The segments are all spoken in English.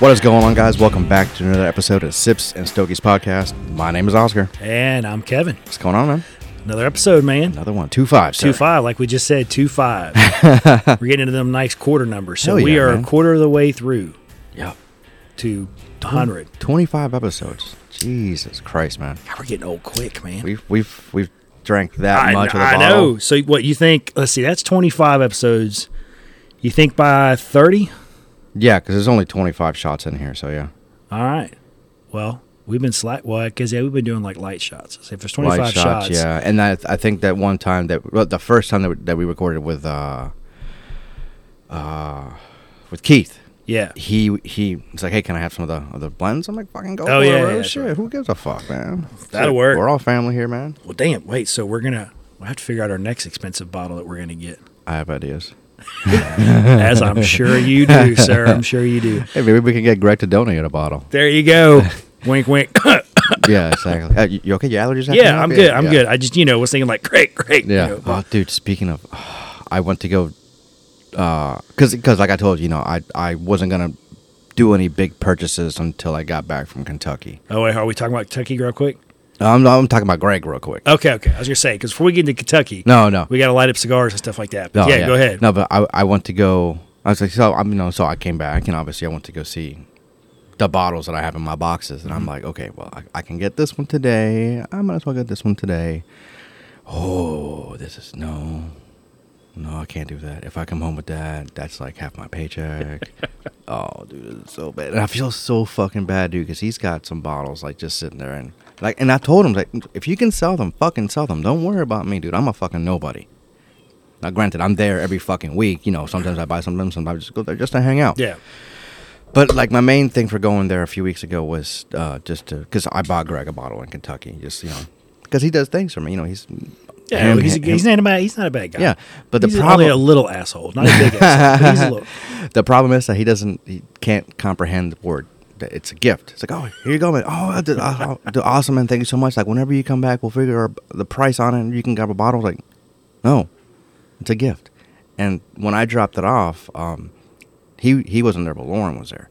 What is going on, guys? Welcome back to another episode of Sips and Stogies podcast. My name is Oscar. And I'm Kevin. What's going on, man? Another episode, man. Another one, two five, Two sir. five, like we just said, two five. We're getting into them nice quarter numbers. So Hell we yeah, are man. a quarter of the way through Yep, to 100. twenty-five episodes. Jesus Christ, man. God, we're getting old quick, man. We've we've we've drank that I, much of the I bottle. know. So what you think? Let's see. That's 25 episodes. You think by 30? Yeah, because there's only twenty-five shots in here. So yeah, All right. Well, we've been slack. Well, because yeah, we've been doing like light shots. So if there's 25 light shots, Yeah, and that I think that one time that well, the first time that we, that we recorded with uh uh with Keith. yeah. He he was like, "Hey, can I have some of the of the blends?" I'm like, "Fucking go!" Oh, for yeah, it, yeah, shit. right. Who gives a fuck, man? That'll Shit, work. We're all family here, man. Well, damn. Wait. So we're gonna we'll have to figure out our next expensive bottle that we're gonna get. I have ideas. As I'm sure you do, sir. I'm sure you do. Hey, maybe we can get Greg to donate a bottle. There you go. wink, wink. yeah, exactly. Uh, you, you okay? Your allergies? yeah. I'm good. I'm yeah. good. I just, you know, was thinking like, great, great. you Yeah. know, oh, dude. Speaking of, I went to go, because because like I told you, you know, I I wasn't gonna do any big purchases until I got back from Kentucky. oh, wait, are we talking about Kentucky real quick? I'm I'm talking about Greg real quick. Okay, okay. I was gonna say because before we get into Kentucky, No, no. we got to light up cigars and stuff like that. But No, yeah, go ahead. No, but I I went to go. I was like, so I'm you know, so I came back and obviously I went to go see the bottles that I have in my boxes, and I'm Mm-hmm. like, okay, well, I, I can get this one today. I might as well get this one today. Oh, this is no, no, I can't do that. If I come home with that, that's like half my paycheck. oh, dude, it's so bad, and I feel so fucking bad, dude, because he's got some bottles like just sitting there, and like, and I told him like, if you can sell them, fucking sell them. Don't worry about me, dude. I'm a fucking nobody. Now, granted, I'm there every fucking week. You know, sometimes I buy something, sometimes I just go there just to hang out. Yeah, But like my main thing for going there a few weeks ago was uh, just to because I bought Greg a bottle in Kentucky, just you know, because he does things for me. You know, he's yeah. him- he's, him- he's not a bad. He's not a bad guy. yeah. But the he's only problem a little asshole, not a big asshole, but he's a little. the problem is that he doesn't he can't comprehend the word. It's a gift. It's like, oh, here you go, man. Oh, the, the awesome, man. Thank you so much. Like, whenever you come back, we'll figure our, the price on it, and you can grab a bottle. Like, no, it's a gift. And when I dropped it off, um, he he wasn't there, but Lauren was there,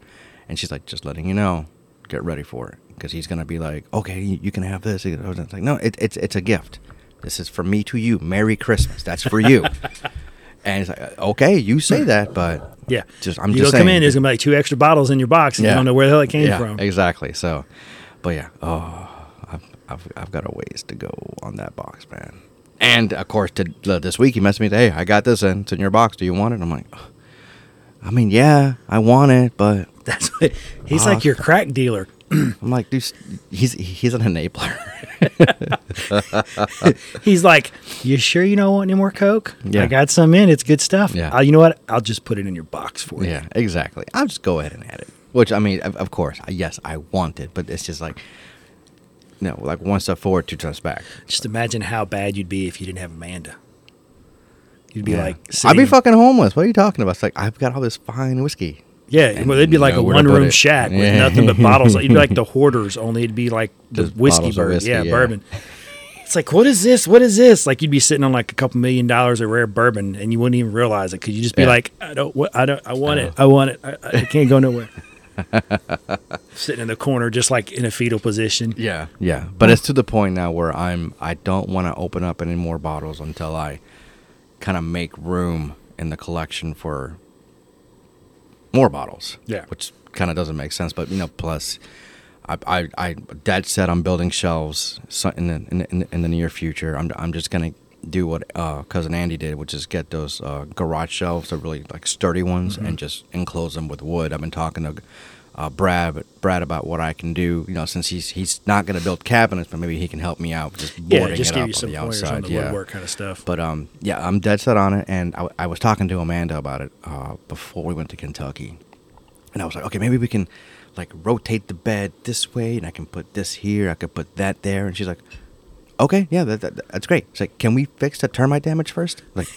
and she's like, just letting you know, get ready for it, because he's gonna be like, okay, you, you can have this. I was like, no, it, it's it's a gift. This is from me to you. Merry Christmas. That's for you. and he's like, okay, you say that, but Yeah, just I'm you just go come saying. in. There's gonna be like two extra bottles in your box, and you don't know where the hell it came yeah, from. Exactly. So, but yeah, oh, I've, I've I've got a ways to go on that box, man. And of course, to, this week he messaged me. Hey, I got this in. It's in your box. Do you want it? I'm like. I mean, yeah, I want it, but That's what, he's Ah. like your crack dealer. I'm like, dude, he's he's an enabler. He's like, you sure you don't want any more Coke? Yeah. I got some in. It's good stuff. Yeah. Uh, you know what? I'll just put it in your box for you. yeah, exactly. I'll just go ahead and add it. Which I mean, of, of course, yes, I want it, but it's just like, no, like one step forward, two steps back. Just imagine how bad you'd be if you didn't have Amanda. You'd be Yeah. like, I'd be fucking homeless. What are you talking about? It's like I've got all this fine whiskey. Yeah, and well, it'd be like a one room shack with Yeah. nothing but bottles. It'd be like the hoarders, only it'd be like the Just whiskey bird. whiskey, yeah, yeah. bourbon. It's like, what is this? What is this? Like you'd be sitting on like a couple million dollars of rare bourbon, and you wouldn't even realize it because you'd just be Yeah. like, I don't, what, I don't, I want it, I want it, I, I can't go nowhere. sitting in the corner, just like in a fetal position. Yeah, yeah. But it's to the point now where I'm I don't want to open up any more bottles until I kind of make room in the collection for more bottles. Yeah. which kind of doesn't make sense. But you know, plus. I, I, I, Dad said I'm building shelves in the, in the, in the, in the near future. I'm, I'm just gonna do what uh, cousin Andy did, which is get those uh, garage shelves, the really like sturdy ones, Mm-hmm. and just enclose them with wood. I've been talking to uh, Brad, Brad about what I can do. You know, since he's he's not gonna build cabinets, but maybe he can help me out with just Yeah, boarding just it give up you some on the pointers outside. on the yeah. woodwork kind of stuff. But um, yeah, I'm dead set on it, and I, I was talking to Amanda about it uh, before we went to Kentucky, and I was like, okay, maybe we can like rotate the bed this way, and I can put this here, I could put that there, and she's like, okay, yeah, that, that, that's great. It's like, can we fix the termite damage first? Like,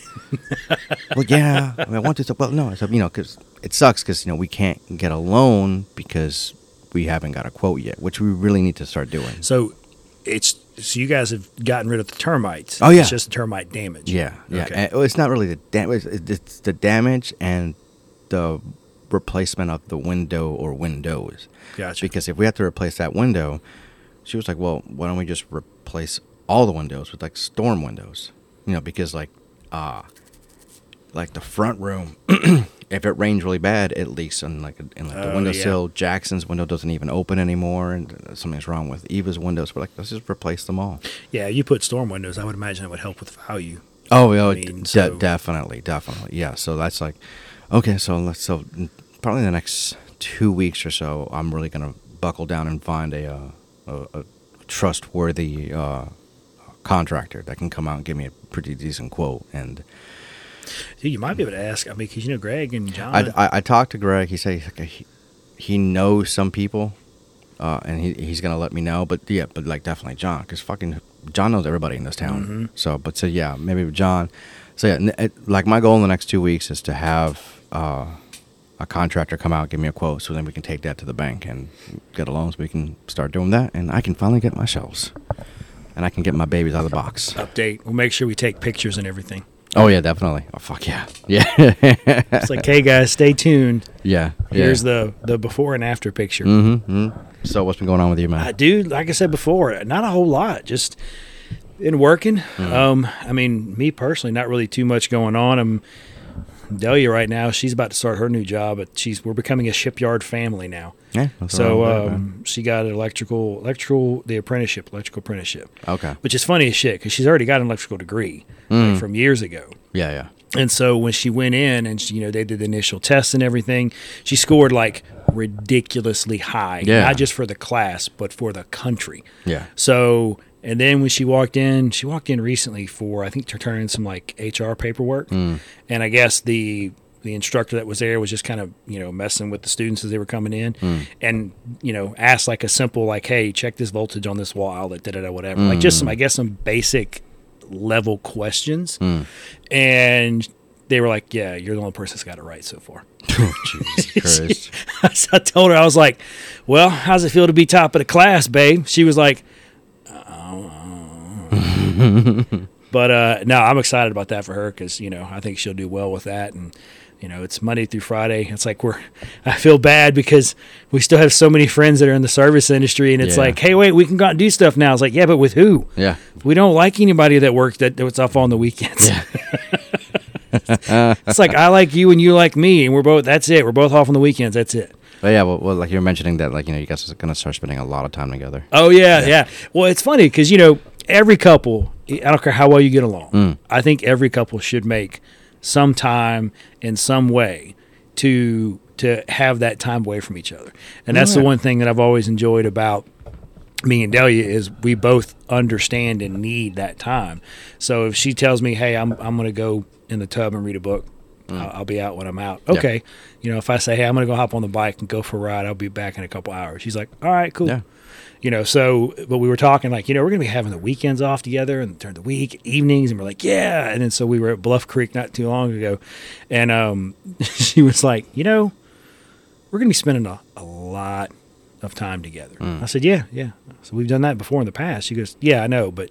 well, yeah, I, mean, I want to. Well, no, I said, you know, because it sucks because you know we can't get a loan because we haven't got a quote yet, which we really need to start doing. So it's so you guys have gotten rid of the termites. Oh, yeah. it's just the termite damage. Yeah, yeah. Okay. And, well, it's not really the damage; it's the damage and the replacement of the window or windows. Gotcha. Because if we have to replace that window, she was like, "Well, why don't we just replace all the windows with like storm windows?" You know, because like, uh like the front room, if it rains really bad, it leaks in like in like the Oh, windowsill. Jackson's window doesn't even open anymore, and something's wrong with Eva's windows. We're like, let's just replace them all. yeah, you put storm windows. I would imagine it would help with value. Oh, yeah, I d- mean, de- so- definitely, definitely, yeah. So that's like, okay, so let's so probably the next two weeks or so, I'm really gonna buckle down and find a uh, a, a trustworthy uh, contractor that can come out and give me a pretty decent quote. And Dude, you might be able to ask. I mean, because you know Greg and John. I, I, I talked to Greg. He said he, he knows some people, uh, and he, he's gonna let me know. But yeah, but like definitely John, because fucking John knows everybody in this town. Mhm. So, but so yeah, maybe John. So yeah, it, like my goal in the next two weeks is to have uh, a contractor come out, and give me a quote, so then we can take that to the bank and get a loan, so we can start doing that, and I can finally get my shelves, and I can get my babies out of the box. update. We'll make sure we take pictures and everything. Oh yeah, definitely. Oh fuck yeah, yeah, It's like, hey guys, stay tuned. yeah. Here's the the before and after picture. Mm-hmm, So what's been going on with you, man? Uh, dude, like I said before, not a whole lot. Just been working. Mm-hmm. Um, I mean, me personally, not really too much going on. I'm Delia right now. She's about to start her new job, but she's we're becoming a shipyard family now. yeah. So that, um, she got an electrical, electrical, the apprenticeship, electrical apprenticeship, okay. which is funny as shit because she's already got an electrical degree Mm. like, from years ago. Yeah, yeah. And so when she went in and she, you know they did the initial tests and everything, she scored like ridiculously high, Yeah. not just for the class but for the country. Yeah. So and then when she walked in, she walked in recently for I think to turn in some like HR paperwork, Mm. and I guess the the instructor that was there was just kind of you know messing with the students as they were coming in, Mm. and you know asked like a simple like, hey, check this voltage on this wall outlet, da da da, whatever, like just some I guess some basic level questions, Mm. and they were like, yeah, you're the only person that's got it right so far. Oh, Jesus Christ. I told her, I was like, well, how's it feel to be top of the class, babe? She was like. but uh, no, I'm excited about that for her because, you know, I think she'll do well with that. And, you know, it's Monday through Friday. It's like we're, I feel bad because we still have so many friends that are in the service industry. And it's Yeah. like, hey, wait, we can go out and do stuff now. It's like, yeah, but with who? Yeah. We don't like anybody that works that that's off on the weekends. Yeah. it's like I like you and you like me, and we're both. That's it. We're both off on the weekends. That's it. But yeah, well, well, like you were mentioning that, like you know, you guys are gonna start spending a lot of time together. Oh yeah, yeah. Well, it's funny because you know every couple. I don't care how well you get along. Mm. I think every couple should make some time in some way to to have that time away from each other. And that's the one thing that I've always enjoyed about me and Delia is we both understand and need that time. So if she tells me, "Hey, I'm I'm going to go in the tub and read a book," mm. I'll, I'll be out when I'm out. Yeah. Okay, you know, if I say, "Hey, I'm going to go hop on the bike and go for a ride," I'll be back in a couple hours. She's like, "All right, cool." Yeah. You know, so but we were talking like, you know, we're going to be having the weekends off together and during the week evenings, and we're like, yeah. And then so we were at Bluff Creek not too long ago, and um, she was like, you know, we're going to be spending a, a lot of time together. I said, yeah, yeah. So we've done that before in the past. She goes, yeah, I know, but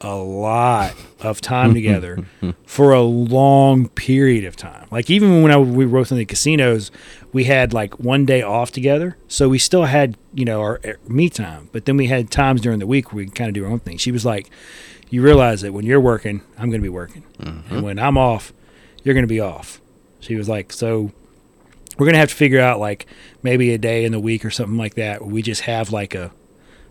a lot of time together for a long period of time. Like even when I, we were both in the casinos, we had like one day off together, so we still had you know our, our me time. But then we had times during the week where we kind of do our own thing. She was like, "You realize that when you're working, I'm going to be working, and mm-hmm. when I'm off, you're going to be off." She was like, "So." We're gonna have to figure out like maybe a day in the week or something like that where we just have like a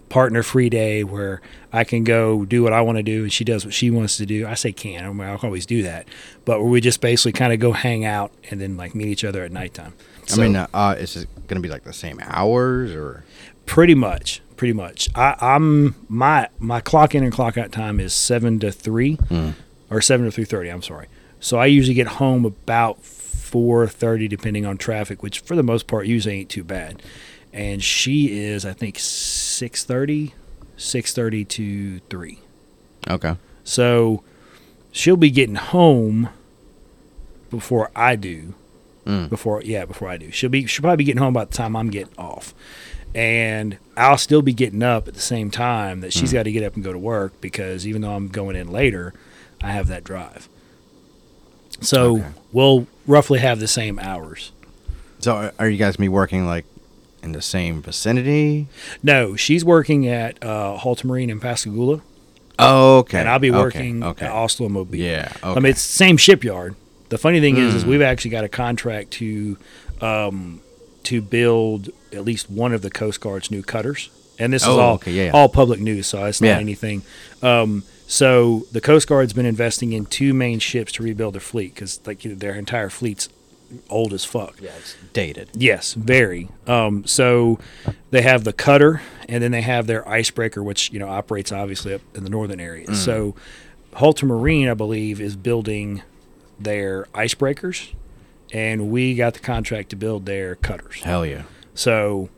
partner free day where I can go do what I want to do and she does what she wants to do. I say can, I mean, I'll always do that, but where we just basically kind of go hang out and then like meet each other at nighttime. I mean, uh, uh, is it gonna be like the same hours or? pretty much, pretty much. I, I'm my my clock in and clock out time is seven to three Mm. or seven to three thirty. I'm sorry. So I usually get home about four thirty, depending on traffic, which for the most part usually ain't too bad. And she is, I think, 6.30, 6.30 to three. Okay. So she'll be getting home before I do. Mm. Before yeah, before I do. She'll be she'll probably be getting home by the time I'm getting off. And I'll still be getting up at the same time that she's got to get up and go to work because even though I'm going in later, I have that drive. So Okay. we'll roughly have the same hours. So are- are you guys gonna be working like in the same vicinity? No, she's working at uh, Halter Marine in Pascagoula, Oh, okay. and I'll be working Okay. at Austal Mobile. Yeah. Okay. I mean, it's the same shipyard. The funny thing is, is Hmm. we've actually got a contract to um, to build at least one of the Coast Guard's new cutters, and this is Oh, all okay, yeah, yeah. all public news, so it's not Yeah. anything. Um, so the Coast Guard's been investing in two main ships to rebuild their fleet because like their entire fleet's old as fuck. yeah, it's dated. Yes, very. Um, so they have the cutter, and then they have their icebreaker, which you know operates obviously up in the northern areas. So Halter Marine, I believe, is building their icebreakers, and we got the contract to build their cutters. Hell yeah. So,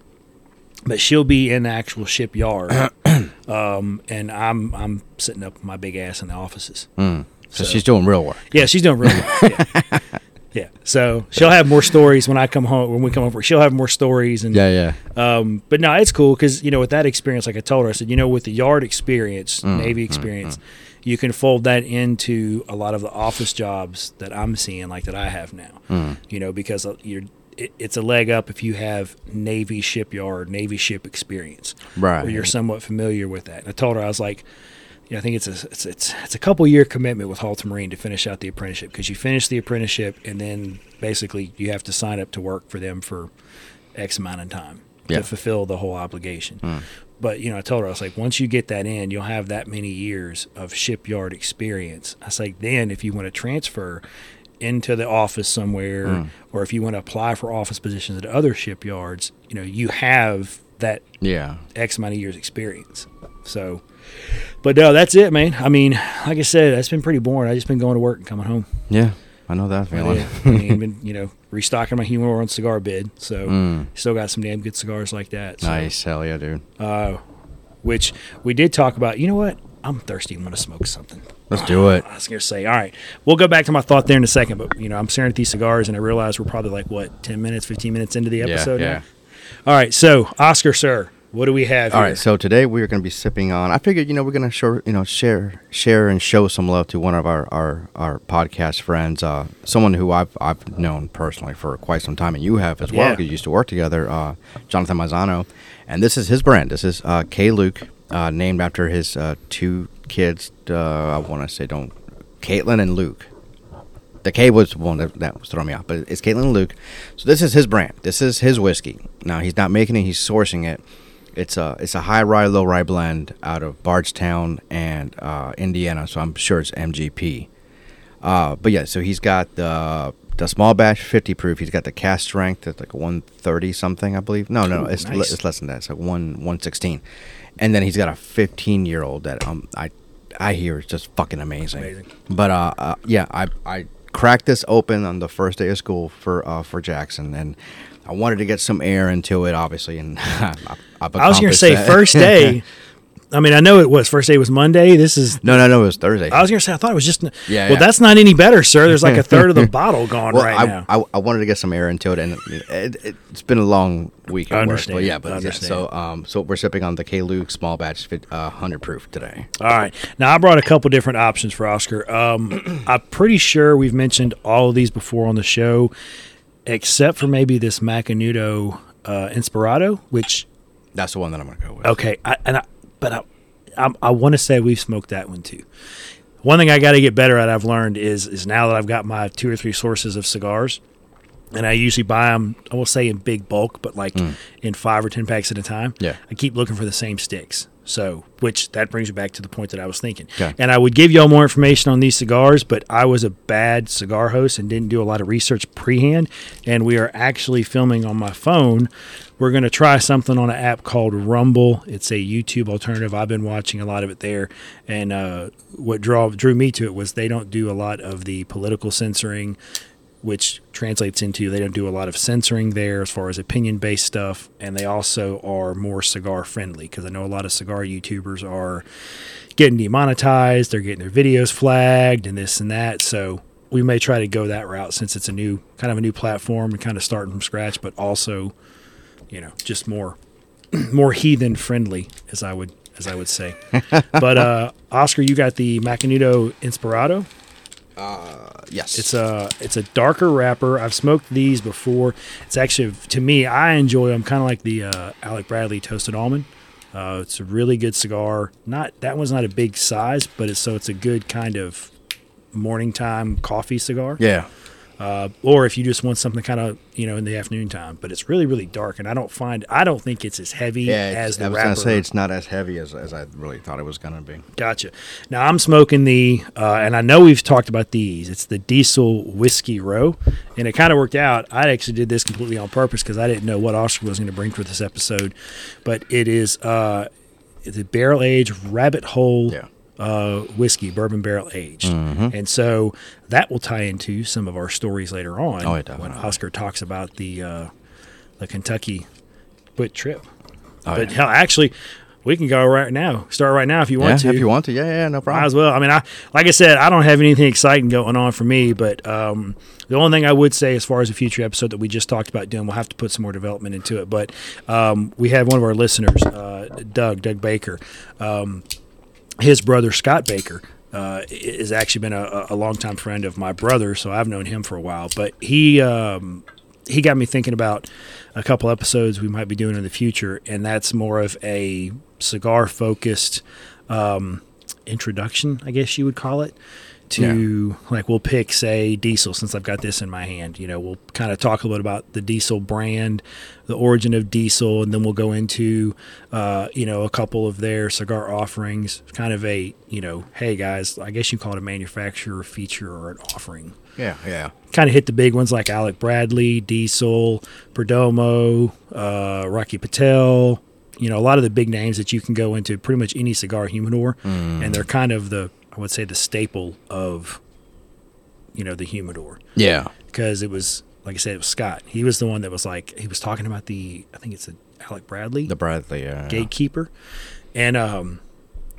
but she'll be in the actual shipyard, um, and I'm I'm sitting up my big ass in the offices. So, So- she's doing real work. Yeah, she's doing real work. Yeah. yeah. So she'll have more stories when I come home. When we come over, she'll have more stories and Yeah, yeah. um, but no, it's cool because you know with that experience, like I told her, I said, you know, with the yard experience, Mm, Navy experience, you can fold that into a lot of the office jobs that I'm seeing, like that I have now. Mm. You know, because uh, you're, it, it's a leg up if you have Navy shipyard, Navy ship experience, Right. or you're somewhat familiar with that. And I told her I was like. Yeah, I think it's a it's it's, it's a couple year commitment with Halter Marine to finish out the apprenticeship because you finish the apprenticeship and then basically you have to sign up to work for them for X amount of time Yeah. to fulfill the whole obligation. Mm. But you know, I told her I was like, once you get that in, you'll have that many years of shipyard experience. I was like, then if you want to transfer into the office somewhere, Mm. or if you want to apply for office positions at other shipyards, you know, you have that Yeah. X amount of years experience. So, but no, that's it, man. I mean, like I said, that's been pretty boring. I just been going to work and coming home. Yeah. I know that feeling I feeling. mean, been, you know, restocking my humidor on CigarBid. So, Mm. still got some damn good cigars like that. So, Nice. Hell yeah, dude. uh, which we did talk about. You know what? I'm thirsty and want to smoke something. Let's do it. I was gonna say, all right, we'll go back to my thought there in a second. But you know, I'm staring at these cigars and I realize we're probably like what 10 minutes, 15 minutes into the episode. yeah. now? All right, so Oscar, sir, what do we have? All here? right, so today we're going to be sipping on. I figured, you know, we're going to show, you know, share, share, and show some love to one of our our, our podcast friends, uh, someone who I've I've known personally for quite some time, and you have as well because you used to work together, uh, Jonathan Mazzano, and this is his brand. This is uh, K Luke, uh, named after his uh, two kids. Uh, I want to say don't, Caitlin and Luke. The K was one that, that was throwing me off, but it's Caitlin and Luke. So this is his brand. This is his whiskey. Now he's not making it; he's sourcing it. It's a it's a high rye low rye blend out of Bardstown and uh, Indiana. So I'm sure it's MGP. Uh, but yeah, so he's got the the small batch 50 proof. He's got the cask strength at like 130 something, I believe. No, no, Ooh, it's le- nice. it's less than that. It's like one 116. And then he's got a 15 year old that um I I hear is just fucking amazing. Amazing. But uh, uh yeah, I I cracked this open on the first day of school for uh for Jackson and. I wanted to get some air into it, obviously, and I, I was gonna say that. first day. I mean, I know it was first day was Monday. This is. no, no, no, it was Thursday. I was gonna say I thought it was just. Yeah, Well, yeah. that's not any better, sir. There's like a third of the bottle gone well, right I, now. I, I wanted to get some air into it, and it, it, it's been a long week. I At work, but yeah, but yeah, understand. so um, so we're sipping on the K Luke small batch, fit, uh, hundred proof today. All right. Now I brought a couple different options for Oscar. Um, I'm pretty sure we've mentioned all of these before on the show, except for maybe this Macanudo uh, Inspirado, which That's the one that I'm gonna go with. okay, I, and I, but I, I, I want to say we've smoked that one too. One thing I got to get better at, I've learned is is now that I've got my two or three sources of cigars, and I usually buy them. I will say in big bulk, but like mm. in five or ten packs at a time. Yeah. I keep looking for the same sticks. So, which that brings me back to the point that I was thinking. Okay. And I would give y'all more information on these cigars, but I was a bad cigar host and didn't do a lot of research prehand. And we are actually filming on my phone. We're going to try something on an app called Rumble. It's a YouTube alternative. I've been watching a lot of it there. And uh, what draw, drew me to it was they don't do a lot of the political censoring which translates into they don't do a lot of censoring there as far as opinion based stuff and they also are more cigar friendly because i know a lot of cigar youtubers are getting demonetized they're getting their videos flagged and this and that so we may try to go that route since it's a new kind of a new platform and kind of starting from scratch but also you know just more more heathen friendly as i would as i would say. But uh oscar you got the macanudo inspirado Yes. It's a it's a darker wrapper. I've smoked these before. It's actually to me, I enjoy them kind of like the uh, Alec Bradley toasted almond. Uh, it's a really good cigar. Not that one's not a big size, but it's so it's a good kind of morning time coffee cigar. yeah. Uh, or if you just want something kind of you know in the afternoon time. But it's really really dark, and I don't find I don't think it's as heavy Yeah. as the I was wrapper. gonna say it's not as heavy as, as I really thought it was gonna be. Gotcha. Now I'm smoking the, uh, and I know we've talked about these. It's the Diesel Whiskey Row, and it kind of worked out. I actually did this completely on purpose because I didn't know what Oscar was going to bring for this episode, but it is uh, a barrel aged rabbit hole. Yeah. Uh, whiskey, bourbon barrel aged, Mm-hmm. and so that will tie into some of our stories later on. Oh, it when. Oscar talks about the uh, the Kentucky foot trip. Oh, but yeah. hell, actually, we can go right now. Start right now if you Yeah, want to. if you want to, yeah, yeah, no Might problem. as well. I mean, I like I said, I don't have anything exciting going on for me, but um, the only thing I would say, as far as a future episode that we just talked about doing, we'll have to put some more development into it. But um, we have one of our listeners, uh, Doug, Doug Baker. Um, his brother Scott Baker uh, has actually been a, a longtime friend of my brother, so I've known him for a while. But he um, he got me thinking about a couple episodes we might be doing in the future, and that's more of a cigar focused um, introduction, I guess you would call it. To like, we'll pick say Diesel since I've got this in my hand. You know, we'll kind of talk a little about the Diesel brand, the origin of Diesel, and then we'll go into uh, you know a couple of their cigar offerings. Kind of a you know, hey guys, I guess you call it a manufacturer feature or an offering Yeah, yeah. kind of hit the big ones like Alec Bradley, Diesel, Perdomo, uh, Rocky Patel. You know, a lot of the big names that you can go into pretty much any cigar humidor, and they're kind of the I would say the staple of you know the humidor Yeah. because it was like I said, it was Scott. He was the one that was like he was talking about the I think it's a Alec Bradley The Bradley, uh, gatekeeper, and um,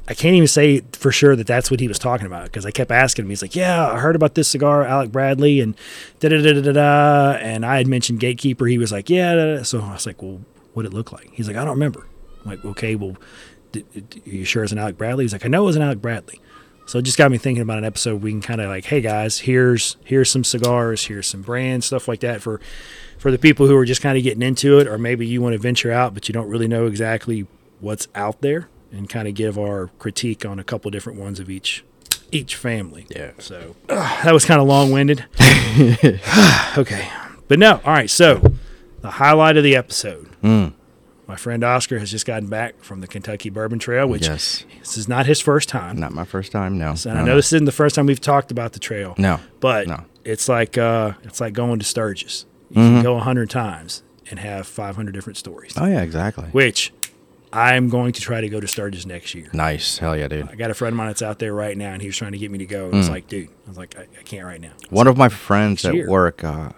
I can't even say for sure that that's what he was talking about because I kept asking him. He's like, "Yeah, I heard about this cigar, Alec Bradley, and da da da da da da." And I had mentioned gatekeeper. He was like, "Yeah." Da, da. So I was like, "Well, what it look like?" He's like, "I don't remember." I'm like, "Okay, well, d- d- are you sure it's an Alec Bradley?" He's like, "I know it was an Alec Bradley." So it just got me thinking about an episode we can kind of like, hey guys, here's here's some cigars, here's some brands, stuff like that for for the people who are just kind of getting into it, or maybe you want to venture out but you don't really know exactly what's out there, and kind of give our critique on a couple different ones of each each family. Yeah. So uh, that was kind of long winded. okay, but no, all right. So the highlight of the episode. Mm. My friend Oscar has just gotten back from the Kentucky Bourbon Trail, which Yes. this is not his first time. Not my first time. No. And no, I know no. this isn't the first time we've talked about the trail, No. but No. it's like uh, it's like going to Sturgis. You Mm-hmm. can go a hundred times and have five hundred different stories. Oh yeah, exactly. Which I'm going to try to go to Sturgis next year. Nice. Hell yeah, dude. I got a friend of mine that's out there right now, and he was trying to get me to go. And I was Mm. like, dude, I was like, I, I can't right now. One of my friends at Cheer. work, uh,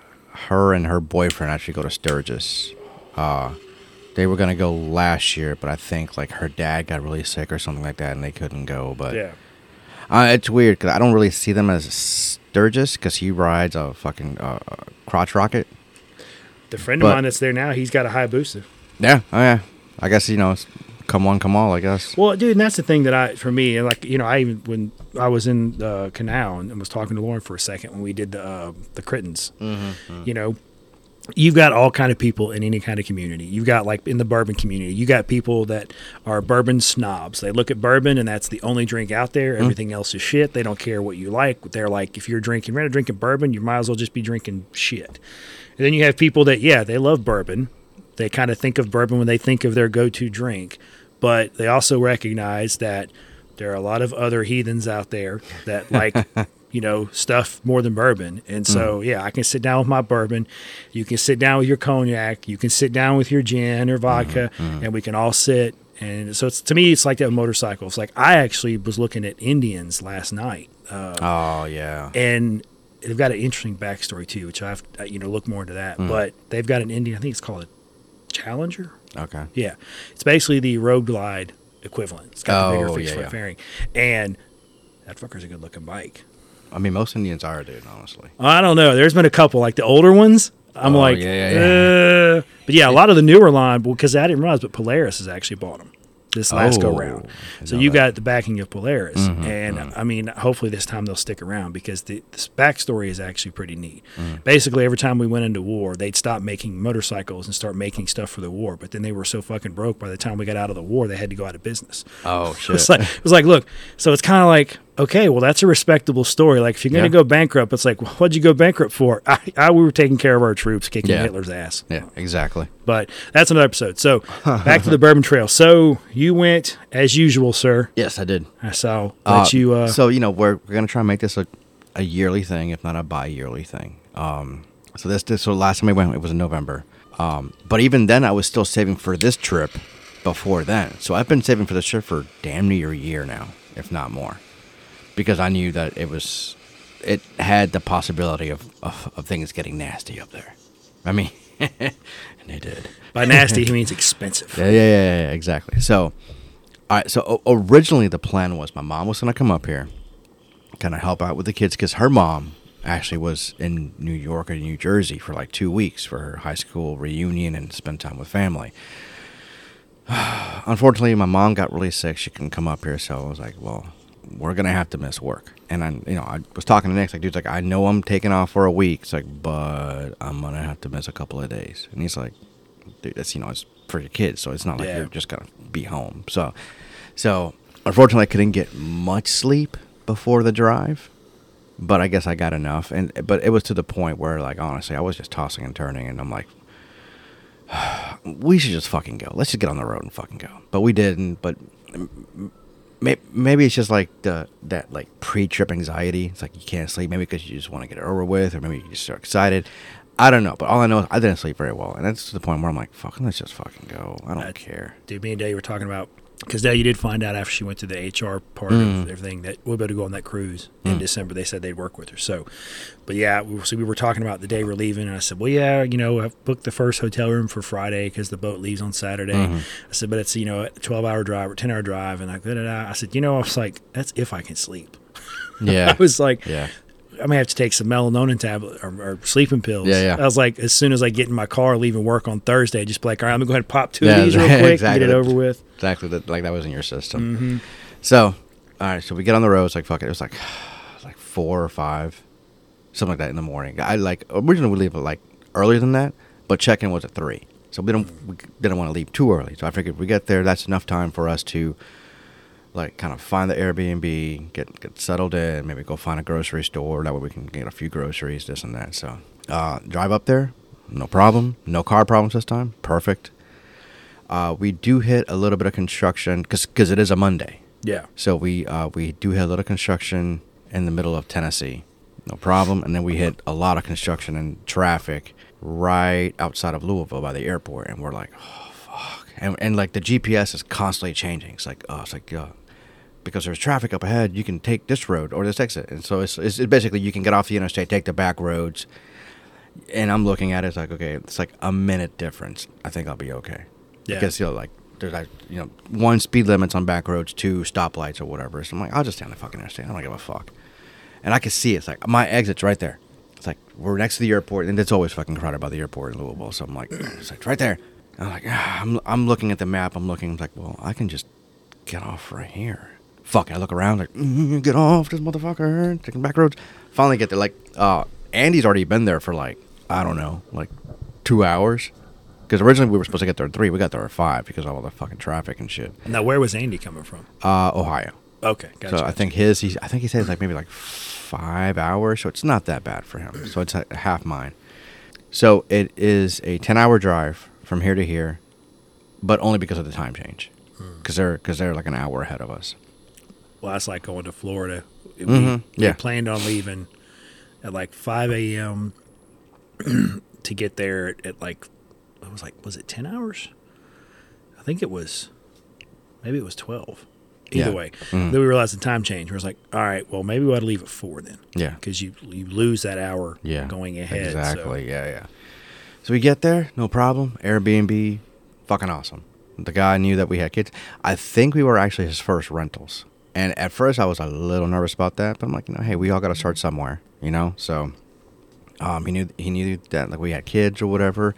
her and her boyfriend actually go to Sturgis. Uh, they were gonna go last year, but I think like her dad got really sick or something like that, and they couldn't go. But Yeah, uh, it's weird because I don't really see them as Sturgis because he rides a fucking uh, crotch rocket. the friend of mine that's there now, he's got a Hayabusa. Yeah. Oh yeah. I guess you know, it's come one, come all. I guess. Well, dude, and that's the thing that I, for me, and like you know, I even when I was in the canal and was talking to Lauren for a second when we did the uh, the Crittens, you know, you've got all kind of people in any kind of community. You've got like in the bourbon community, you got people that are bourbon snobs. They look at bourbon and that's the only drink out there. Mm-hmm. Everything else is shit. They don't care what you like. They're like, if you're drinking, rather drinking bourbon, you might as well just be drinking shit. And then you have people that, yeah, they love bourbon. They kind of think of bourbon when they think of their go-to drink, but they also recognize that there are a lot of other heathens out there that like you know stuff more than bourbon and so yeah i can sit down with my bourbon you can sit down with your cognac you can sit down with your gin or vodka and we can all sit and so it's to me it's like that motorcycle. It's like i actually was looking at indians last night uh, Oh yeah. and they've got an interesting backstory too which i've uh, you know look more into that but they've got an indian i think it's called a challenger Okay. yeah, it's basically the Road Glide equivalent. It's got the bigger Oh, fixed yeah, yeah. fairing, and that fucker's a good looking bike. I mean, most Indians are, dude. Honestly. I don't know. There's been a couple like the older ones. I'm Oh, like, yeah, yeah, Uh, but yeah, a lot of the newer line because I didn't realize, but Polaris has actually bought them. this last go Oh, round. So you that. got the backing of Polaris, Mhm, and mhm. I mean, hopefully this time they'll stick around because the this backstory is actually pretty neat. Mm. Basically, every time we went into war, they'd stop making motorcycles and start making stuff for the war. But then they were so fucking broke by the time we got out of the war, they had to go out of business. Oh It shit. was like, it was like, look, so it's kind of like, okay, well, that's a respectable story. Like, if you're going to Yeah. go bankrupt, it's like, well, what'd you go bankrupt for? I, I, we were taking care of our troops, kicking Yeah. Hitler's ass. yeah, exactly. But that's another episode. So back to the Bourbon Trail. So you went as usual, sir. Yes, I did. I saw let you. Uh, so you know we're, we're gonna try and make this a, a yearly thing, if not a bi-yearly thing. Um, so this this so last time we went it was in November. Um, but even then I was still saving for this trip before then. So I've been saving for this trip for damn near a year now, if not more, because I knew that it was it had the possibility of of, of things getting nasty up there. I mean, and they did. by nasty, he means expensive. Yeah, yeah, yeah, yeah, exactly. So, all right. So originally the plan was my mom was gonna come up here, kind of help out with the kids because her mom actually was in New York or New Jersey for like two weeks for her high school reunion and spend time with family. Unfortunately, my mom got really sick. She couldn't come up here, so I was like, "Well, we're gonna have to miss work." And I, you know, I was talking to Nick, like, "Dude's like, I know I'm taking off for a week." It's like, but I'm gonna have to miss a couple of days. And he's like, dude, that's you know, it's for your kids, so it's not like Yeah. you're just gonna be home. So, so unfortunately, I couldn't get much sleep before the drive, but I guess I got enough. And but it was to the point where, like, honestly, I was just tossing and turning, and I'm like, we should just fucking go. Let's just get on the road and fucking go. But we didn't. But maybe it's just like the that like pre-trip anxiety. It's like you can't sleep. Maybe because you just want to get it over with, or maybe you're just so excited. I don't know. But all I know is I didn't sleep very well, and that's to the point where I'm like, fucking, let's just fucking go. I don't That- care. Dude, me and Dave were talking about because now you did find out after she went to the HR part Mm. of everything that we'll be able to go on that cruise in Mm. December. They said they'd work with her. So, but yeah, we, so we were talking about the day we're leaving, and I said, well, yeah, you know, I've booked the first hotel room for Friday because the boat leaves on Saturday. Mhm. I said, but it's you know a twelve hour drive or ten hour drive, and like da, da, da. I said, you know, I was like, that's if I can sleep. Yeah. I was like, yeah. I may have to take some melatonin tablet or, or sleeping pills. Yeah, yeah. I was like, as soon as I get in my car leaving work on Thursday, just be like, all right, I'm gonna go ahead and pop two of these real quick, exactly. and get it over with. Exactly. That, like that was in your system. hmm So, all right. So we get on the road. It's like fuck it. It was like, like four or five, something like that in the morning. I like originally we leave like earlier than that, but check in was at three. So we didn't we didn't want to leave too early. So I figured if we get there, that's enough time for us to like kind of find the Airbnb, get get settled in, maybe go find a grocery store. That way we can get a few groceries, this and that. So uh, drive up there, no problem, no car problems this time. Perfect. Uh, we do hit a little bit of construction because because it is a Monday. Yeah. So we uh, we do hit a little construction in the middle of Tennessee, no problem. And then we hit a lot of construction and traffic right outside of Louisville by the airport, and we're like, oh fuck. And and like the GPS is constantly changing. It's like oh, it's like uh, because there's traffic up ahead, you can take this road or this exit, and so it's, it's, basically you can get off the interstate, take the back roads. And I'm looking at it, it's like okay, it's like a minute difference. I think I'll be okay. Yeah. Because you know, like there's like you know one speed limits on back roads, two stoplights or whatever. So I'm like, I'll just stay on the fucking interstate. I don't give a fuck. And I can see it. it's like my exit's right there. It's like we're next to the airport, and it's always fucking crowded by the airport in Louisville. So I'm like, it's like right there. And I'm like, ah, I'm I'm looking at the map. I'm looking. I'm like, well, I can just get off right here. Fuck it. I look around like, mm, get off this motherfucker. Taking back roads. Finally get there. Like, uh, Andy's already been there for like I don't know, like two hours. Because originally we were supposed to get there at three. We got there at five because of all the fucking traffic and shit. Now, where was Andy coming from? Uh, Ohio. Okay, gotcha. So I think his, he's, I think he says like maybe like five hours. So it's not that bad for him. So it's a half mine. So it is a ten-hour drive from here to here, but only because of the time change. Because they're because they're like an hour ahead of us. Well, that's like going to Florida. We, Mhm, we planned on leaving at like 5 a.m. to get there at, at like, it was like, was it 10 hours? I think it was, maybe it was 12. Either Yeah. way. Mhm. Then we realized the time change. We was like, all right, well, maybe we ought to leave at 4 then. Yeah. Because you, you lose that hour Yeah. going ahead. so- Exactly. Yeah, yeah. So we get there, no problem. Airbnb, fucking awesome. The guy knew that we had kids. I think we were actually his first rentals. And at first I was a little nervous about that, but I'm like, you know, hey, we all got to start somewhere, you know? So Um, he knew he knew that like we had kids or whatever.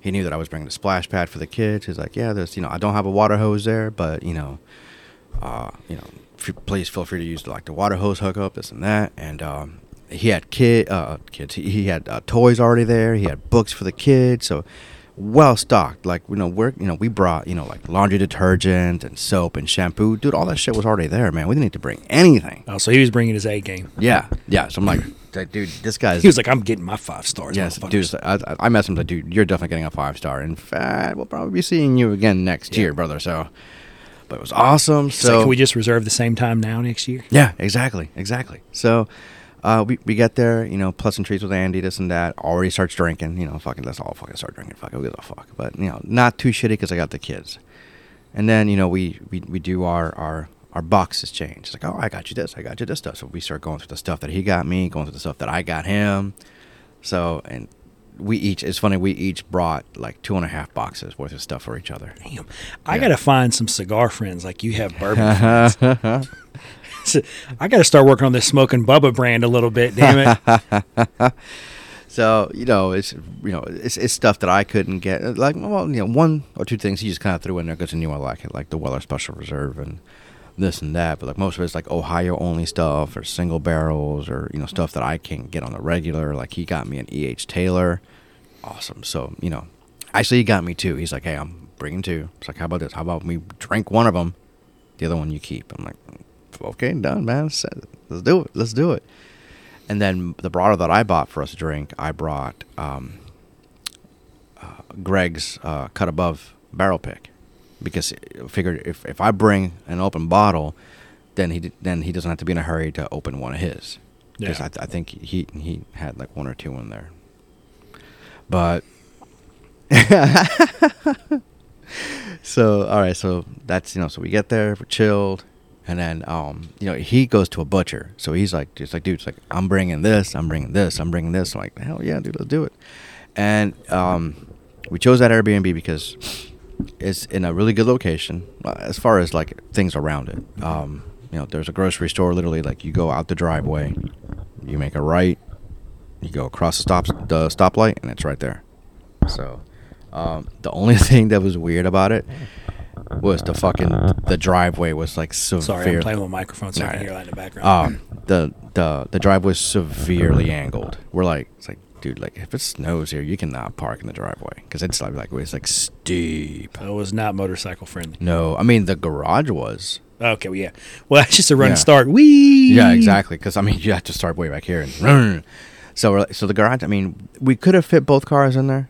He knew that I was bringing the splash pad for the kids. He's like, yeah, there's you know I don't have a water hose there, but you know, uh, you know, f- please feel free to use like the water hose hookup, this and that. And um, he had kid uh, kids. He, he had uh, toys already there. He had books for the kids. So well stocked. Like you know, we're you know we brought you know like laundry detergent and soap and shampoo. Dude, all that shit was already there, man. We didn't need to bring anything. Oh, so he was bringing his A game. Yeah, yeah. So I'm like, like, dude, this guy's. He was like, I'm getting my five stars. Yes, dude. I, I messaged him like, dude, you're definitely getting a five star. In fact, we'll probably be seeing you again next Yeah. year, brother. So, but it was awesome. So, So can we just reserve the same time now next year? yeah, exactly, exactly. So, uh, we we get there, you know, and pleasantries with Andy, this and that. Already starts drinking, you know, fucking let's all fucking start drinking. Fuck, who gives a fuck? But you know, not too shitty because I got the kids. And then you know we we, we do our our our boxes change. It's like, oh, I got you this, I got you this stuff. So we start going through the stuff that he got me, going through the stuff that I got him. So and we each it's funny we each brought like two and a half boxes worth of stuff for each other. Damn. I Yeah. got to find some cigar friends like you have bourbon friends. I got to start working on this smoking Bubba brand a little bit, damn it. So you know, it's you know, it's, it's stuff that I couldn't get. Like, well, you know, one or two things he just kind of threw in there because he knew I like it, like the Weller Special Reserve and this and that. But like most of it's like Ohio only stuff or single barrels or you know stuff that I can't get on the regular. Like he got me an E. H. Taylor, awesome. So you know, actually he got me two. He's like, hey, I'm bringing two. It's like, how about this? How about we drink one of them, the other one you keep? I'm like, okay, done, man. Let's do it. Let's do it. And then the bottle that I bought for us to drink, I brought um, uh, Greg's uh, cut above barrel pick because I figured if, if I bring an open bottle, then he then he doesn't have to be in a hurry to open one of his. Because Yeah. I, th- I think he he had like one or two in there. But so all right, so that's you know, so we get there, we're chilled, and then um, you know, he goes to a butcher, so he's like, just like, dude, it's like, I'm bringing this, I'm bringing this, I'm bringing this. I'm like, hell yeah, dude, let's do it. And um, we chose that Airbnb because it's in a really good location uh, as far as like things around it. Um, you know, there's a grocery store literally like you go out the driveway, you make a right, you go across the stop the stoplight, and it's right there. So, um, the only thing that was weird about it was the fucking the driveway was like severe. Sorry, I'm playing with my microphone so I can hear that in the background. Um, the the the driveway was severely angled. We're like, it's like, dude, like if it snows here, you cannot park in the driveway because it's like like it's like steep. it was not motorcycle friendly. No, I mean the garage was. Okay, well, yeah. Well, that's just a run Yeah. start. Wee. Yeah, exactly. Because I mean, you have to start way back here and. run. So we're like, so the garage. I mean, we could have fit both cars in there,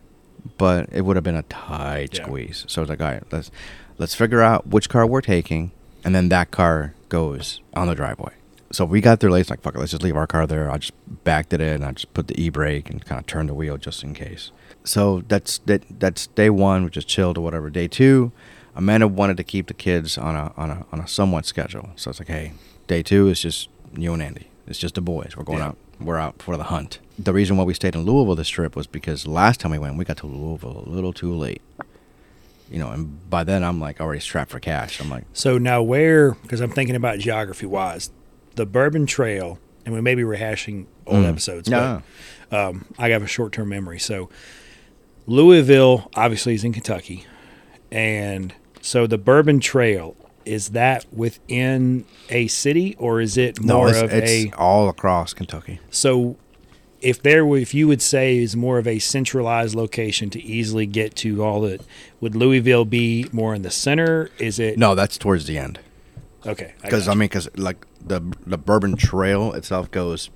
but it would have been a tight Yeah. squeeze. So it's like, all right, let's let's figure out which car we're taking, and then that car goes on the driveway. So we got there late. It's like, fuck it, let's just leave our car there. I just backed it in. I just put the e brake and kind of turned the wheel just in case. So that's that. That's day one. We just chilled or whatever. Day two, Amanda wanted to keep the kids on a on a on a somewhat schedule. So it's like, hey, day two is just you and Andy. It's just the boys. We're going Yeah. out. We're out for the hunt. The reason why we stayed in Louisville this trip was because last time we went, we got to Louisville a little too late. You know, and by then I'm like already strapped for cash. I'm like, So now where, because I'm thinking about geography wise, the Bourbon Trail, and we may be rehashing old Mm. episodes, No, but um, I have a short term memory. So Louisville obviously is in Kentucky. And so the Bourbon Trail, is that within a city or is it no, more it's, of it's a. all across Kentucky. So if there were, if you would say is more of a centralized location to easily get to all the, would Louisville be more in the center? Is it? No, that's towards the end. Okay. Because I, got mean, because like the the Bourbon Trail itself goes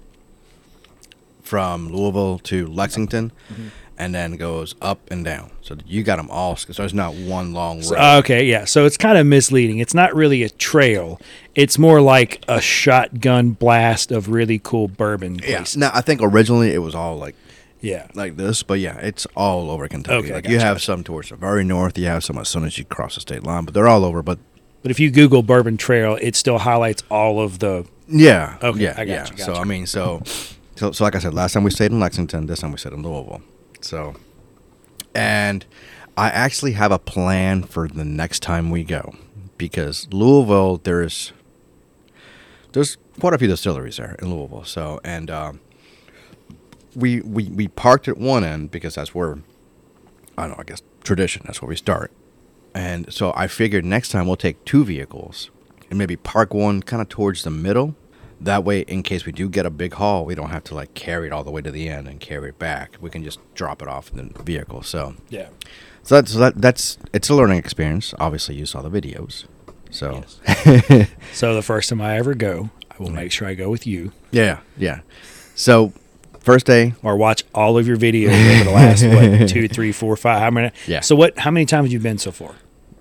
from Louisville to Lexington, Mm-hmm. And then goes up and down. So you got them all. So there's not one long road. So- okay, yeah. So it's kind of misleading. It's not really a trail. It's more like a shotgun blast of really cool bourbon yeah. places. Now I think originally it was all like Yeah. like this, but yeah, it's all over Kentucky. Okay, like you have some towards the very north. You have some as soon as you cross the state line, but they're all over. But But if you Google Bourbon Trail, it still highlights all of the. yeah, Okay, yeah, I got yeah. you, got so. I mean, so, so so like I said, last time we stayed in Lexington. This time we stayed in Louisville. So, and I actually have a plan for the next time we go because Louisville, there's there's quite a few distilleries there in Louisville. So and um, we, we we parked at one end because that's where I don't know. I guess tradition. That's where we start. And so I figured next time we'll take two vehicles and maybe park one kind of towards the middle. That way, in case we do get a big haul, we don't have to like carry it all the way to the end and carry it back. We can just drop it off in the vehicle. So, Yeah. so that's that, that's it's a learning experience. Obviously, you saw the videos. So, So the first time I ever go, I will make sure I go with you yeah, yeah. So, first day, or watch all of your videos over the last what two, three, four, five. How many? Yeah. So what? How many times have you been so far?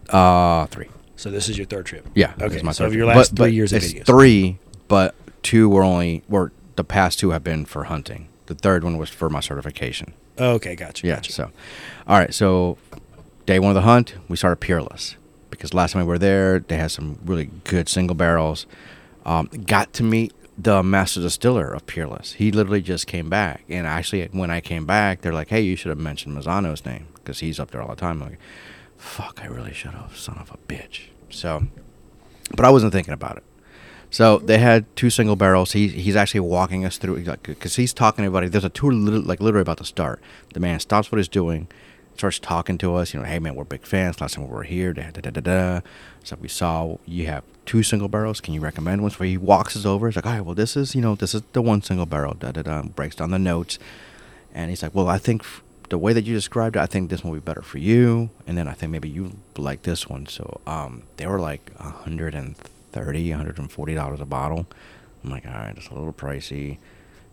uh, three. So this is your third trip. Yeah. Okay. my so third of your last But- three but years of it's videos. three, but two were only were the past two have been for hunting. The third one was for my certification. Okay, gotcha. Yeah. gotcha. So, all right. So, day one of the hunt, we started Peerless because last time we were there, they had some really good single barrels. Um, got to meet the master distiller of Peerless. He literally just came back, and actually, when I came back, they're like, "Hey, you should have mentioned Mazzano's name because he's up there all the time." I'm like, fuck, I really should have, son of a bitch. So, but I wasn't thinking about it. So they had two single barrels. He he's actually walking us through because he's talking to everybody. There's a tour like literally about to start. The man stops what he's doing, starts talking to us. You know, hey man, we're big fans. Last time we were here, da da da da. da. So we saw you have two single barrels. Can you recommend one? So he walks us over. He's like, all right, well this is you know this is the one single barrel. Da da da. Breaks down the notes, and he's like, well I think. The way that you described it, I think this one will be better for you, and then I think maybe you like this one. So, um, they were like a hundred and 130 140 dollars a bottle. I'm like all right it's a little pricey.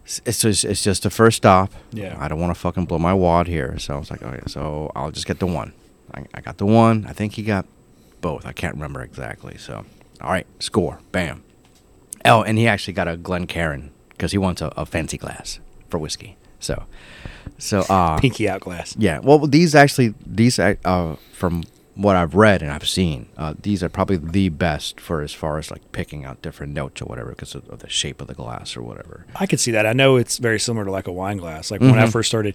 It's- it's just it's just the first stop. Yeah. i don't want to fucking blow my wad here. So i was like okay so i'll just get the one. I, I got the one. I think he got both. I can't remember exactly. So all right score. Bam. Oh and he actually got a glencairn because he wants a, a fancy glass for whiskey. So so uh Pinky out glass. yeah. Well, these actually, these uh, from what I've read and I've seen, uh, these are probably the best for as far as like picking out different notes or whatever because of, of the shape of the glass or whatever. I could see that. I know it's very similar to like a wine glass. Like when I Mhm. first started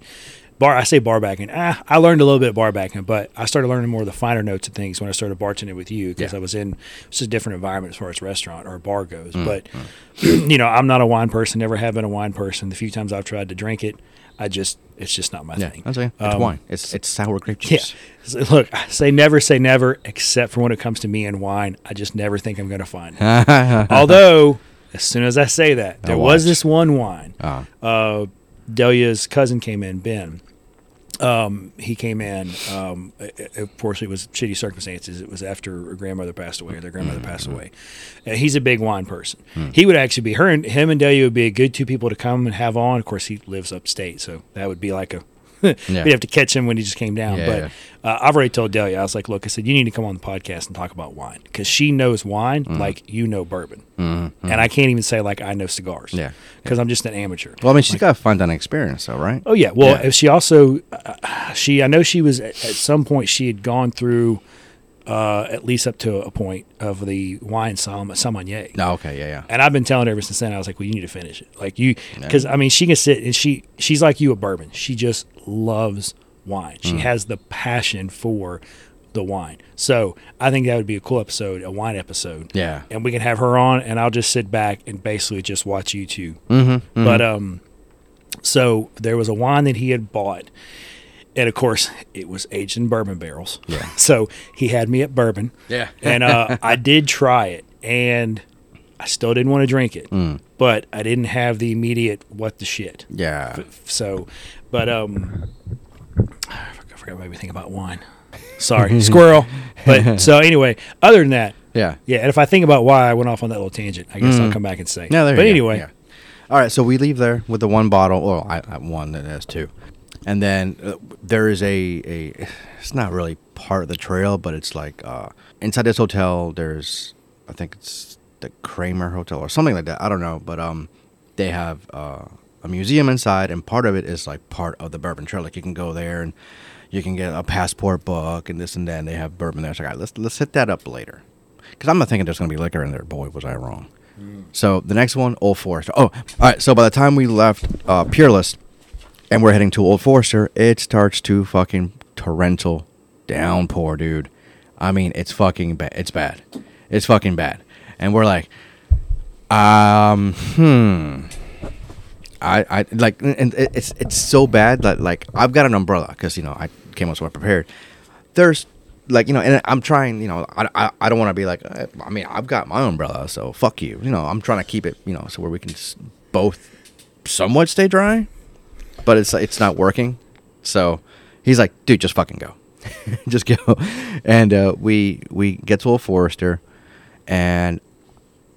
bar, I say bar backing. Ah, I learned a little bit of bar backing, but I started learning more of the finer notes of things when I started bartending with you because Yeah. I was in it's a different environment as far as restaurant or bar goes. Mm, But you know, I'm not a wine person. Never have been a wine person. The few times I've tried to drink it, I just it's just not my Yeah, thing. that's okay. It's Um, wine. It's it's sour grape Yeah. juice. So, Look, I say never say never, except for when it comes to me and wine. I just never think I'm going to find it. Although, as soon as I say that, there was this one wine. Uh, Uh, Delia's cousin came in, Ben. Um, he came in. Um, uh, of course, it was shitty circumstances. It was after her grandmother passed away, or their grandmother passed away. And he's a big wine person. He would actually be her and him and Delia would be a good two people to come and have on. Of course, he lives upstate, so that would be like a. Yeah. We'd have to catch him when he just came down. Yeah, but. Uh, I've already told Delia. I was like, "Look, I said you need to come on the podcast and talk about wine because she knows wine Mm-hmm. like you know bourbon, and I can't even say like I know cigars. Yeah. because I'm just an amateur. well, I mean, she's got a find that experience, though, right? Oh yeah. Well, Yeah. she also uh, she I know she was at, at some point she had gone through uh, at least up to a point of the wine sommelier. No, okay, yeah, yeah. And I've been telling her ever since then. I was like, "Well, you need to finish it. Like you, because I mean, she can sit and she she's like you a bourbon. She just loves wine. Mm. She has the passion for the wine. So I think that would be a cool episode, a wine episode. Yeah. And we can have her on, and I'll just sit back and basically just watch you two Mm-hmm. but um, so there was a wine that he had bought, and of course it was aged in bourbon barrels. Yeah. So he had me at bourbon. Yeah. And uh, I did try it, and I still didn't want to drink it, Mm. but I didn't have the immediate what the shit. yeah. F- So, but um, I forgot, I forgot what made me think about wine. Sorry, squirrel. But so anyway, other than that, Yeah. yeah. And if I think about why I went off on that little tangent, I guess I'll come back and say. No, there but you go. anyway, Yeah. All right, so we leave there with the one bottle. Well, I, I one that has two, and then uh, there is a a. It's not really part of the trail, but it's like uh, inside this hotel. There's, I think it's the Kramer Hotel or something like that. I don't know, but um, they have uh, a museum inside, and part of it is like part of the Bourbon Trail. Like you can go there and you can get a passport book and this and that. And they have bourbon there. so like, all right, let's let's hit that up later, because I'm not thinking there's gonna be liquor in there. Boy, was I wrong. So the next one, Old Forester. Oh, all right. So by the time we left uh, Peerless, and we're heading to Old Forester, it starts to fucking torrential downpour, dude. I mean, it's fucking bad. It's bad. It's fucking bad. And we're like, um, hmm. I, I like, and it's it's so bad that like I've got an umbrella because you know I came up so prepared. There's like you know, and I'm trying. You know, I I, I don't want to be like. uh, I mean, I've got my umbrella, so fuck you. You know, I'm trying to keep it. You know, so where we can both somewhat stay dry, but it's it's not working. So he's like, dude, just fucking go, just go. And uh, we we get to a Forester, and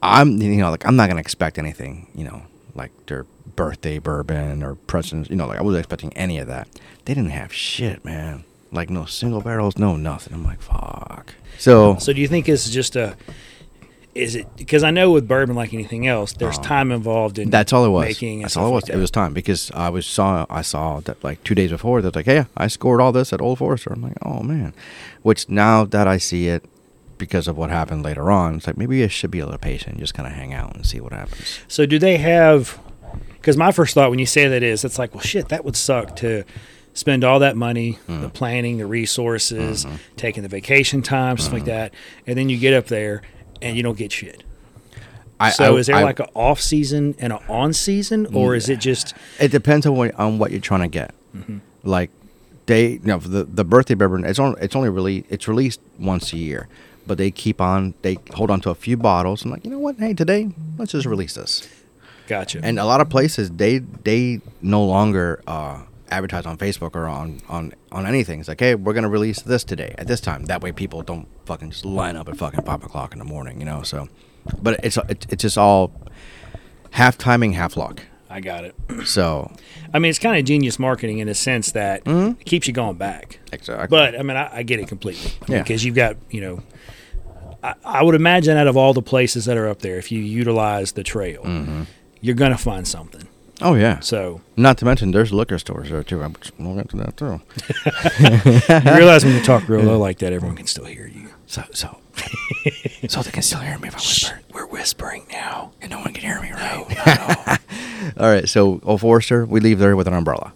I'm you know like I'm not gonna expect anything you know like their birthday bourbon or presidents you know like I wasn't expecting any of that. They didn't have shit, man. Like no single barrels, no nothing. I'm like fuck. So, So do you think it's just a? Is it because I know with bourbon, like anything else, there's Oh. time involved in that's all it was. making. and That's all it like was. It was time because I was saw I saw that like two days before that like hey I scored all this at Old Forester. I'm like oh man, which now that I see it because of what happened later on, it's like maybe I should be a little patient, and just kind of hang out and see what happens. So do they have? Because my first thought when you say that is, it's like, well, shit, that would suck to spend all that money, Mm. the planning, the resources, Mm-hmm. taking the vacation time, stuff like that, and then you get up there and you don't get shit. I, so I- is there I- like an off season and an on season, or is it just It depends on what on what you're trying to get. Like they, you know, the the birthday bourbon. It's only it's only really it's released once a year, but they keep on they hold on to a few bottles. I'm like, you know what? Hey, today let's just release this. gotcha? And a lot of places they they no longer uh, advertise on Facebook or on on on anything. It's like, hey, we're gonna release this today at this time. That way, people don't fucking just line up at fucking five o'clock in the morning. You know. So, but it's it, it's just all half timing, half luck. I got it. So I mean, it's kind of genius marketing in the sense that Mhm. it keeps you going back. exactly. But I mean, I, I get it completely. Yeah. Because you've got, you know, I, I would imagine out of all the places that are up there, if you utilize the trail, Mm-hmm. you're gonna find something. Oh yeah. So Not to mention, there's liquor stores there too. I'm we'll get to that too. you realize when you talk real low like that, everyone can still hear you. So so so they can still hear me if I whisper. We're whispering now. and no one can hear me, right? All right, so Old Forester, we leave there with an umbrella.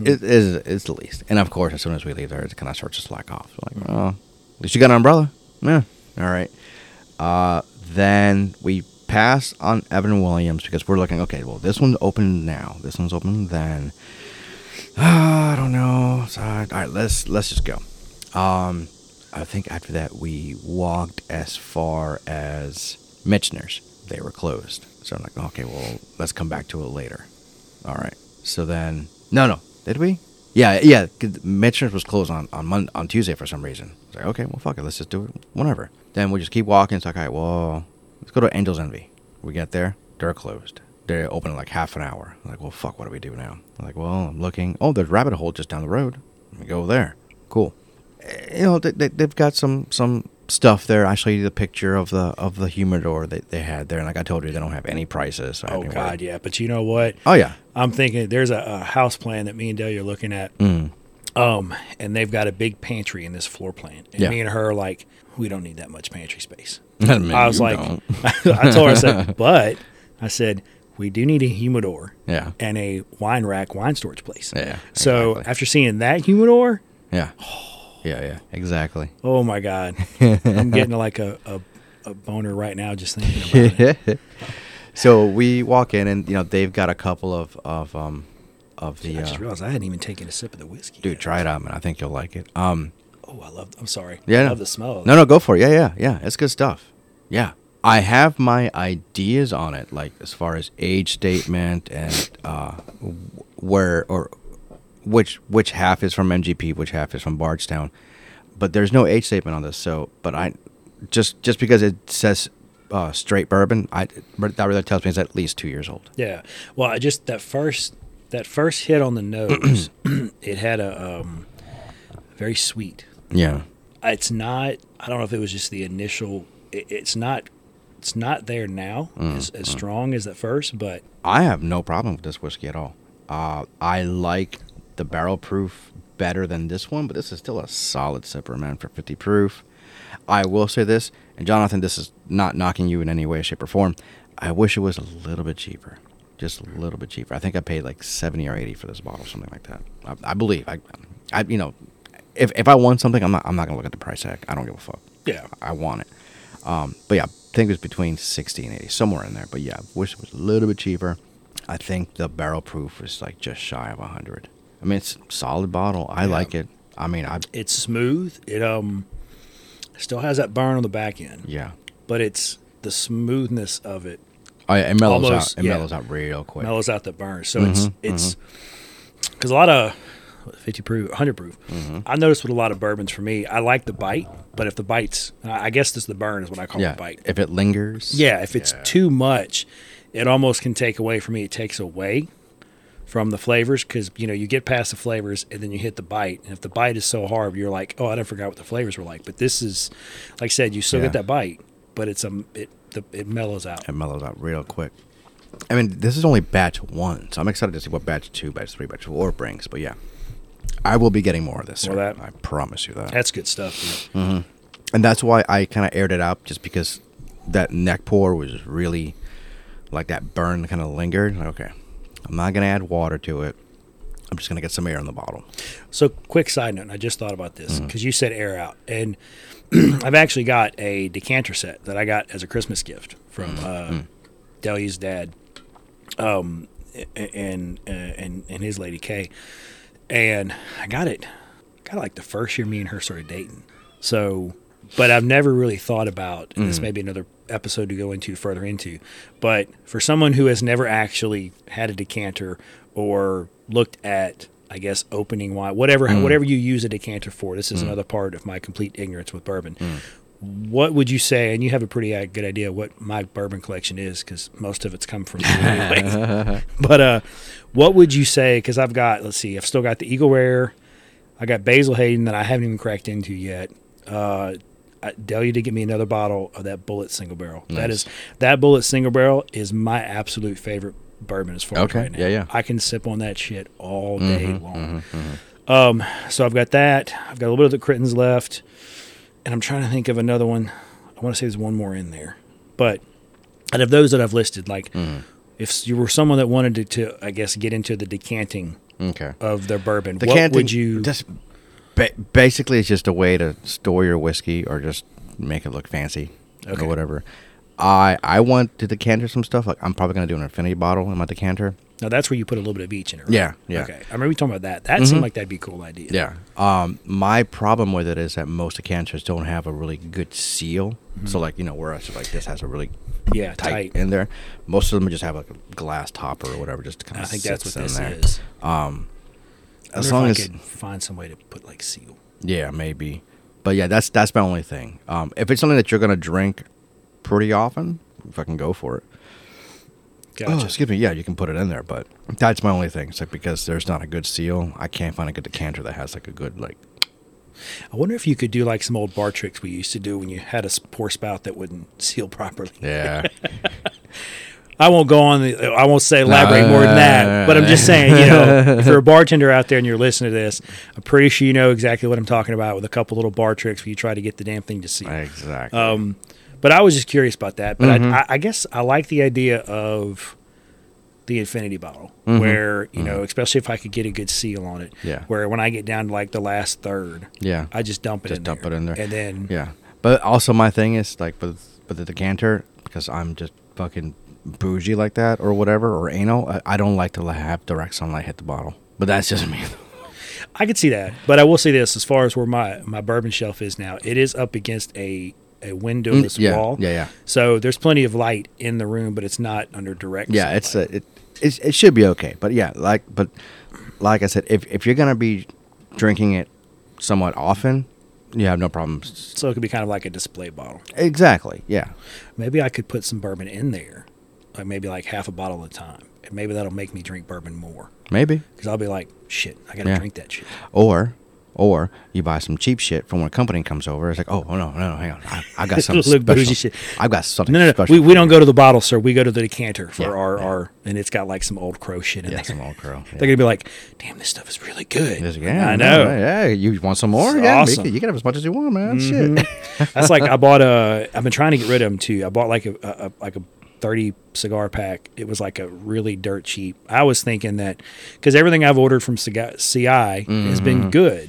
It is it's the least, and of course, as soon as we leave there, it kind of starts to slack off. Like, oh, at least you got an umbrella. Yeah. All right. Uh, then we pass on Evan Williams because we're looking. Okay, well, this one's open now. This one's open then. Ah, I don't know. So, all right, let's let's just go. Um, I think after that we walked as far as Mitchner's. They were closed. So I'm like, okay, well, let's come back to it later. All right. So then, no, no, did we? Yeah, yeah. Mitchner's was closed on on Mon- on Tuesday for some reason. It's like, okay, well, fuck it, let's just do it. Whatever. Then we just keep walking. It's like, all right, well, let's go to Angel's Envy. We get there, they're closed. They're open in like half an hour. I'm like, well, fuck, what do we do now? I'm like, well, I'm looking. Oh, there's Rabbit Hole just down the road. Let me go there. Cool. Eh, You know, they, they, they've got some some stuff there. I show you the picture of the of the humidor that they had there, and like I told you, they don't have any prices. So Oh God, worry. yeah. But you know what? Oh yeah. I'm thinking there's a, a house plan that me and Delia are looking at. Mm. Um, and they've got a big pantry in this floor plan. And Yeah. me and her are like, we don't need that much pantry space. Man, I was like. I told her, I said, but I said, we do need a humidor yeah, and a wine rack wine storage place. yeah. So exactly. after seeing that humidor, yeah, yeah, yeah, exactly. oh my God, I'm getting like a, a, a boner right now just thinking about it. so we walk in, and you know they've got a couple of of um of the I just uh, realized I hadn't even taken a sip of the whiskey. dude. yet. Try it out, man. I think you'll like it. Um, Oh, I love. I'm sorry. Yeah, I no. love the smell. no, no, go for it. Yeah, yeah, yeah. It's good stuff. Yeah, I have my ideas on it, like as far as age statement and uh, where or which which half is from MGP, which half is from Bardstown. But there's no age statement on this, so but I just just because it says uh, straight bourbon, I that really tells me it's at least two years old. Yeah. Well, I just that first that first hit on the nose, it had a um, very sweet. Yeah. It's not. I don't know if it was just the initial. It, it's not. It's not there now Mm, as, as strong as at first, but I have no problem with this whiskey at all. Uh, I like the barrel proof better than this one, but this is still a solid sipper, man, for 50 proof. I will say this, and Jonathan, this is not knocking you in any way, shape, or form. I wish it was a little bit cheaper. Just a little bit cheaper. I think I paid like 70 or 80 for this bottle, something like that. I, I believe. I, I, you know, if, if I want something, I'm not, I'm not going to look at the price tag. I don't give a fuck. yeah. I want it. Um, but yeah, I think it was between 60 and 80, somewhere in there. But yeah, wish it was a little bit cheaper. I think the barrel proof is like just shy of hundred. I mean, it's solid bottle. I Yeah. like it. I mean, I It's smooth. It um still has that burn on the back end, yeah. but it's the smoothness of it Oh, yeah, it mellows Almost, out. It yeah. mellows out real quick. mellows out the burn. So it's Mhm, it's because a lot of 50 proof, 100 proof. Mm-hmm. I noticed with a lot of bourbons for me, I like the bite, but if the bite's, I I guess this the burn is what I call yeah. the bite. If it lingers. Yeah, if it's Yeah. too much, it almost can take away from me. It takes away from the flavors because you know you get past the flavors and then you hit the bite, and if the bite is so hard, you're like, oh, I didn't forget what the flavors were like. But this is, like I said, you still Yeah. get that bite, but it's a it the, it mellows out. It mellows out real quick. I mean, this is only batch one, so I'm excited to see what batch two, batch three, batch four brings. But yeah, I will be getting more of this. More sir. that? I promise you that. That's good stuff. dude. and that's why I kind of aired it out, just because that neck pour was really like that burn kind of lingered. Okay, I'm not gonna add water to it. I'm just gonna get some air in the bottle. So, quick side note, I just thought about this Mm-hmm. because you said air out, and I've actually got a decanter set that I got as a Christmas gift from Mm-hmm. uh, Delia's dad, um, and uh, and and his lady Kay, and I got it, got it like the first year me and her started dating. So, but I've never really thought about Mm-hmm. this may be another episode to go into further into. But for someone who has never actually had a decanter or looked at, I guess, opening wine, whatever Mm. whatever you use a decanter for, this is another part of my complete ignorance with bourbon. Mm. What would you say? And you have a pretty uh, good idea what my bourbon collection is because most of it's come from but uh, what would you say? Because I've got, let's see, I've still got the Eagle Rare. I got Basil Hayden that I haven't even cracked into yet. Uh, I- Delia did get me another bottle of that Bulleit Single Barrel. That Nice. is that Bulleit Single Barrel is my absolute favorite bourbon as far Okay, as right now. yeah, yeah. I can sip on that shit all day long. Um, so I've got that. I've got a little bit of the Crittens left, and I'm trying to think of another one. I want to say there's one more in there, but out of those that I've listed, like if you were someone that wanted to, to I guess, get into the decanting Okay. of their bourbon, The what would you? Basically, it's just a way to store your whiskey or just make it look fancy Okay. or whatever. I I want to decanter some stuff. Like I'm probably gonna do an infinity bottle in my decanter. now that's where you put a little bit of each in it. Right? Yeah, yeah. Okay, I remember we talking about that. That seemed like that'd be a cool idea. Yeah. Um, my problem with it is that most decanters don't have a really good seal. So like you know, whereas like this has a really yeah, tight, tight. in there. Most of them just have like a glass topper or whatever, just to kind of. I think that's what this there. is. Um, as long as find some way to put like seal. yeah, maybe. But yeah, that's that's my only thing. Um, if it's something that you're gonna drink pretty often, fucking go for it. Gotcha. Oh, excuse me. Yeah, you can put it in there, but that's my only thing. It's like because there's not a good seal, I can't find a good decanter that has like a good like. I wonder if you could do like some old bar tricks we used to do when you had a poor spout that wouldn't seal properly. Yeah. I won't go on. The, I won't say elaborate more than that. But I'm just saying, you know, if you're a bartender out there and you're listening to this, I'm pretty sure you know exactly what I'm talking about with a couple little bar tricks where you try to get the damn thing to seal. exactly. Um, but I was just curious about that. But Mhm. I, I, I guess I like the idea of the infinity bottle, Mhm. where you know, especially if I could get a good seal on it. Yeah. Where when I get down to like the last third, yeah. I just dump it in there. Just dump there. it in there. and then Yeah, but also my thing is like with with the decanter because I'm just fucking bougie like that or whatever or anal. I, I don't like to have direct sunlight hit the bottle. But that's just me. I could see that. But I will say this: as far as where my my bourbon shelf is now, it is up against a a windowless Mm, yeah, wall. yeah, yeah, So there's plenty of light in the room, but it's not under direct. yeah. It's a, it, it it should be okay. But yeah, like but like I said, if if you're gonna be drinking it somewhat often, you have no problems. so it could be kind of like a display bottle. Exactly. Yeah. Maybe I could put some bourbon in there, like maybe like half a bottle at a time, and maybe that'll make me drink bourbon more Maybe. because I'll be like, shit, I gotta Yeah. drink that shit. Or or you buy some cheap shit from when a company comes over. It's like, oh, oh no, no, no, hang on, I, I got something Look, special. shit. I've got something. No, no, no. special We, we don't go to the bottle, sir. We go to the decanter for Yeah, our, yeah. our, and it's got like some old crow shit in Yeah, there. some old crow. They're gonna be like, damn, this stuff is really good. Yes, yeah, I know. Yeah, you want some more? It's yeah, awesome. you can have as much as you want, man. Mhm. Shit. That's like I bought a. I've been trying to get rid of them too. I bought like a, a, a like a thirty cigar pack. It was like a really dirt cheap. I was thinking that because everything I've ordered from CI has Mm-hmm. been good,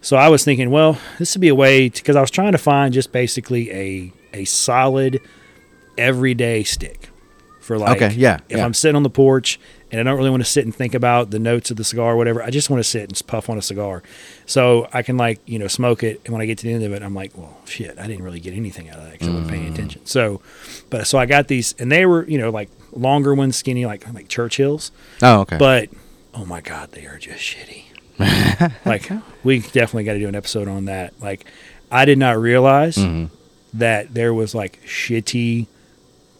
so I was thinking, well, this would be a way because I was trying to find just basically a a solid everyday stick for like Okay, yeah, if yeah. I'm sitting on the porch and I don't really want to sit and think about the notes of the cigar or whatever, I just want to sit and puff on a cigar. So I can like, you know, smoke it and when I get to the end of it, I'm like, well, shit, I didn't really get anything out of that cuz I wasn't paying Mm. attention. So but so I got these and they were, you know, like longer ones, skinny like like Churchills, Oh, okay. but oh my god, they are just shitty. like we definitely got to do an episode on that. Like I did not realize Mm-hmm. that there was like shitty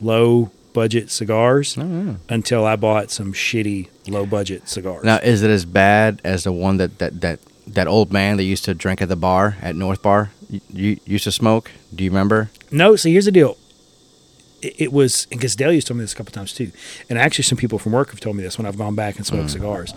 low budget cigars Oh, until I bought some shitty low budget cigars. now, is it as bad as the one that that that that old man that used to drink at the bar at North Bar? You, you used to smoke? Do you remember? No, so here's the deal. It, it was because Dale used to tell me this a couple times too, and actually some people from work have told me this when I've gone back and smoked Mm. cigars.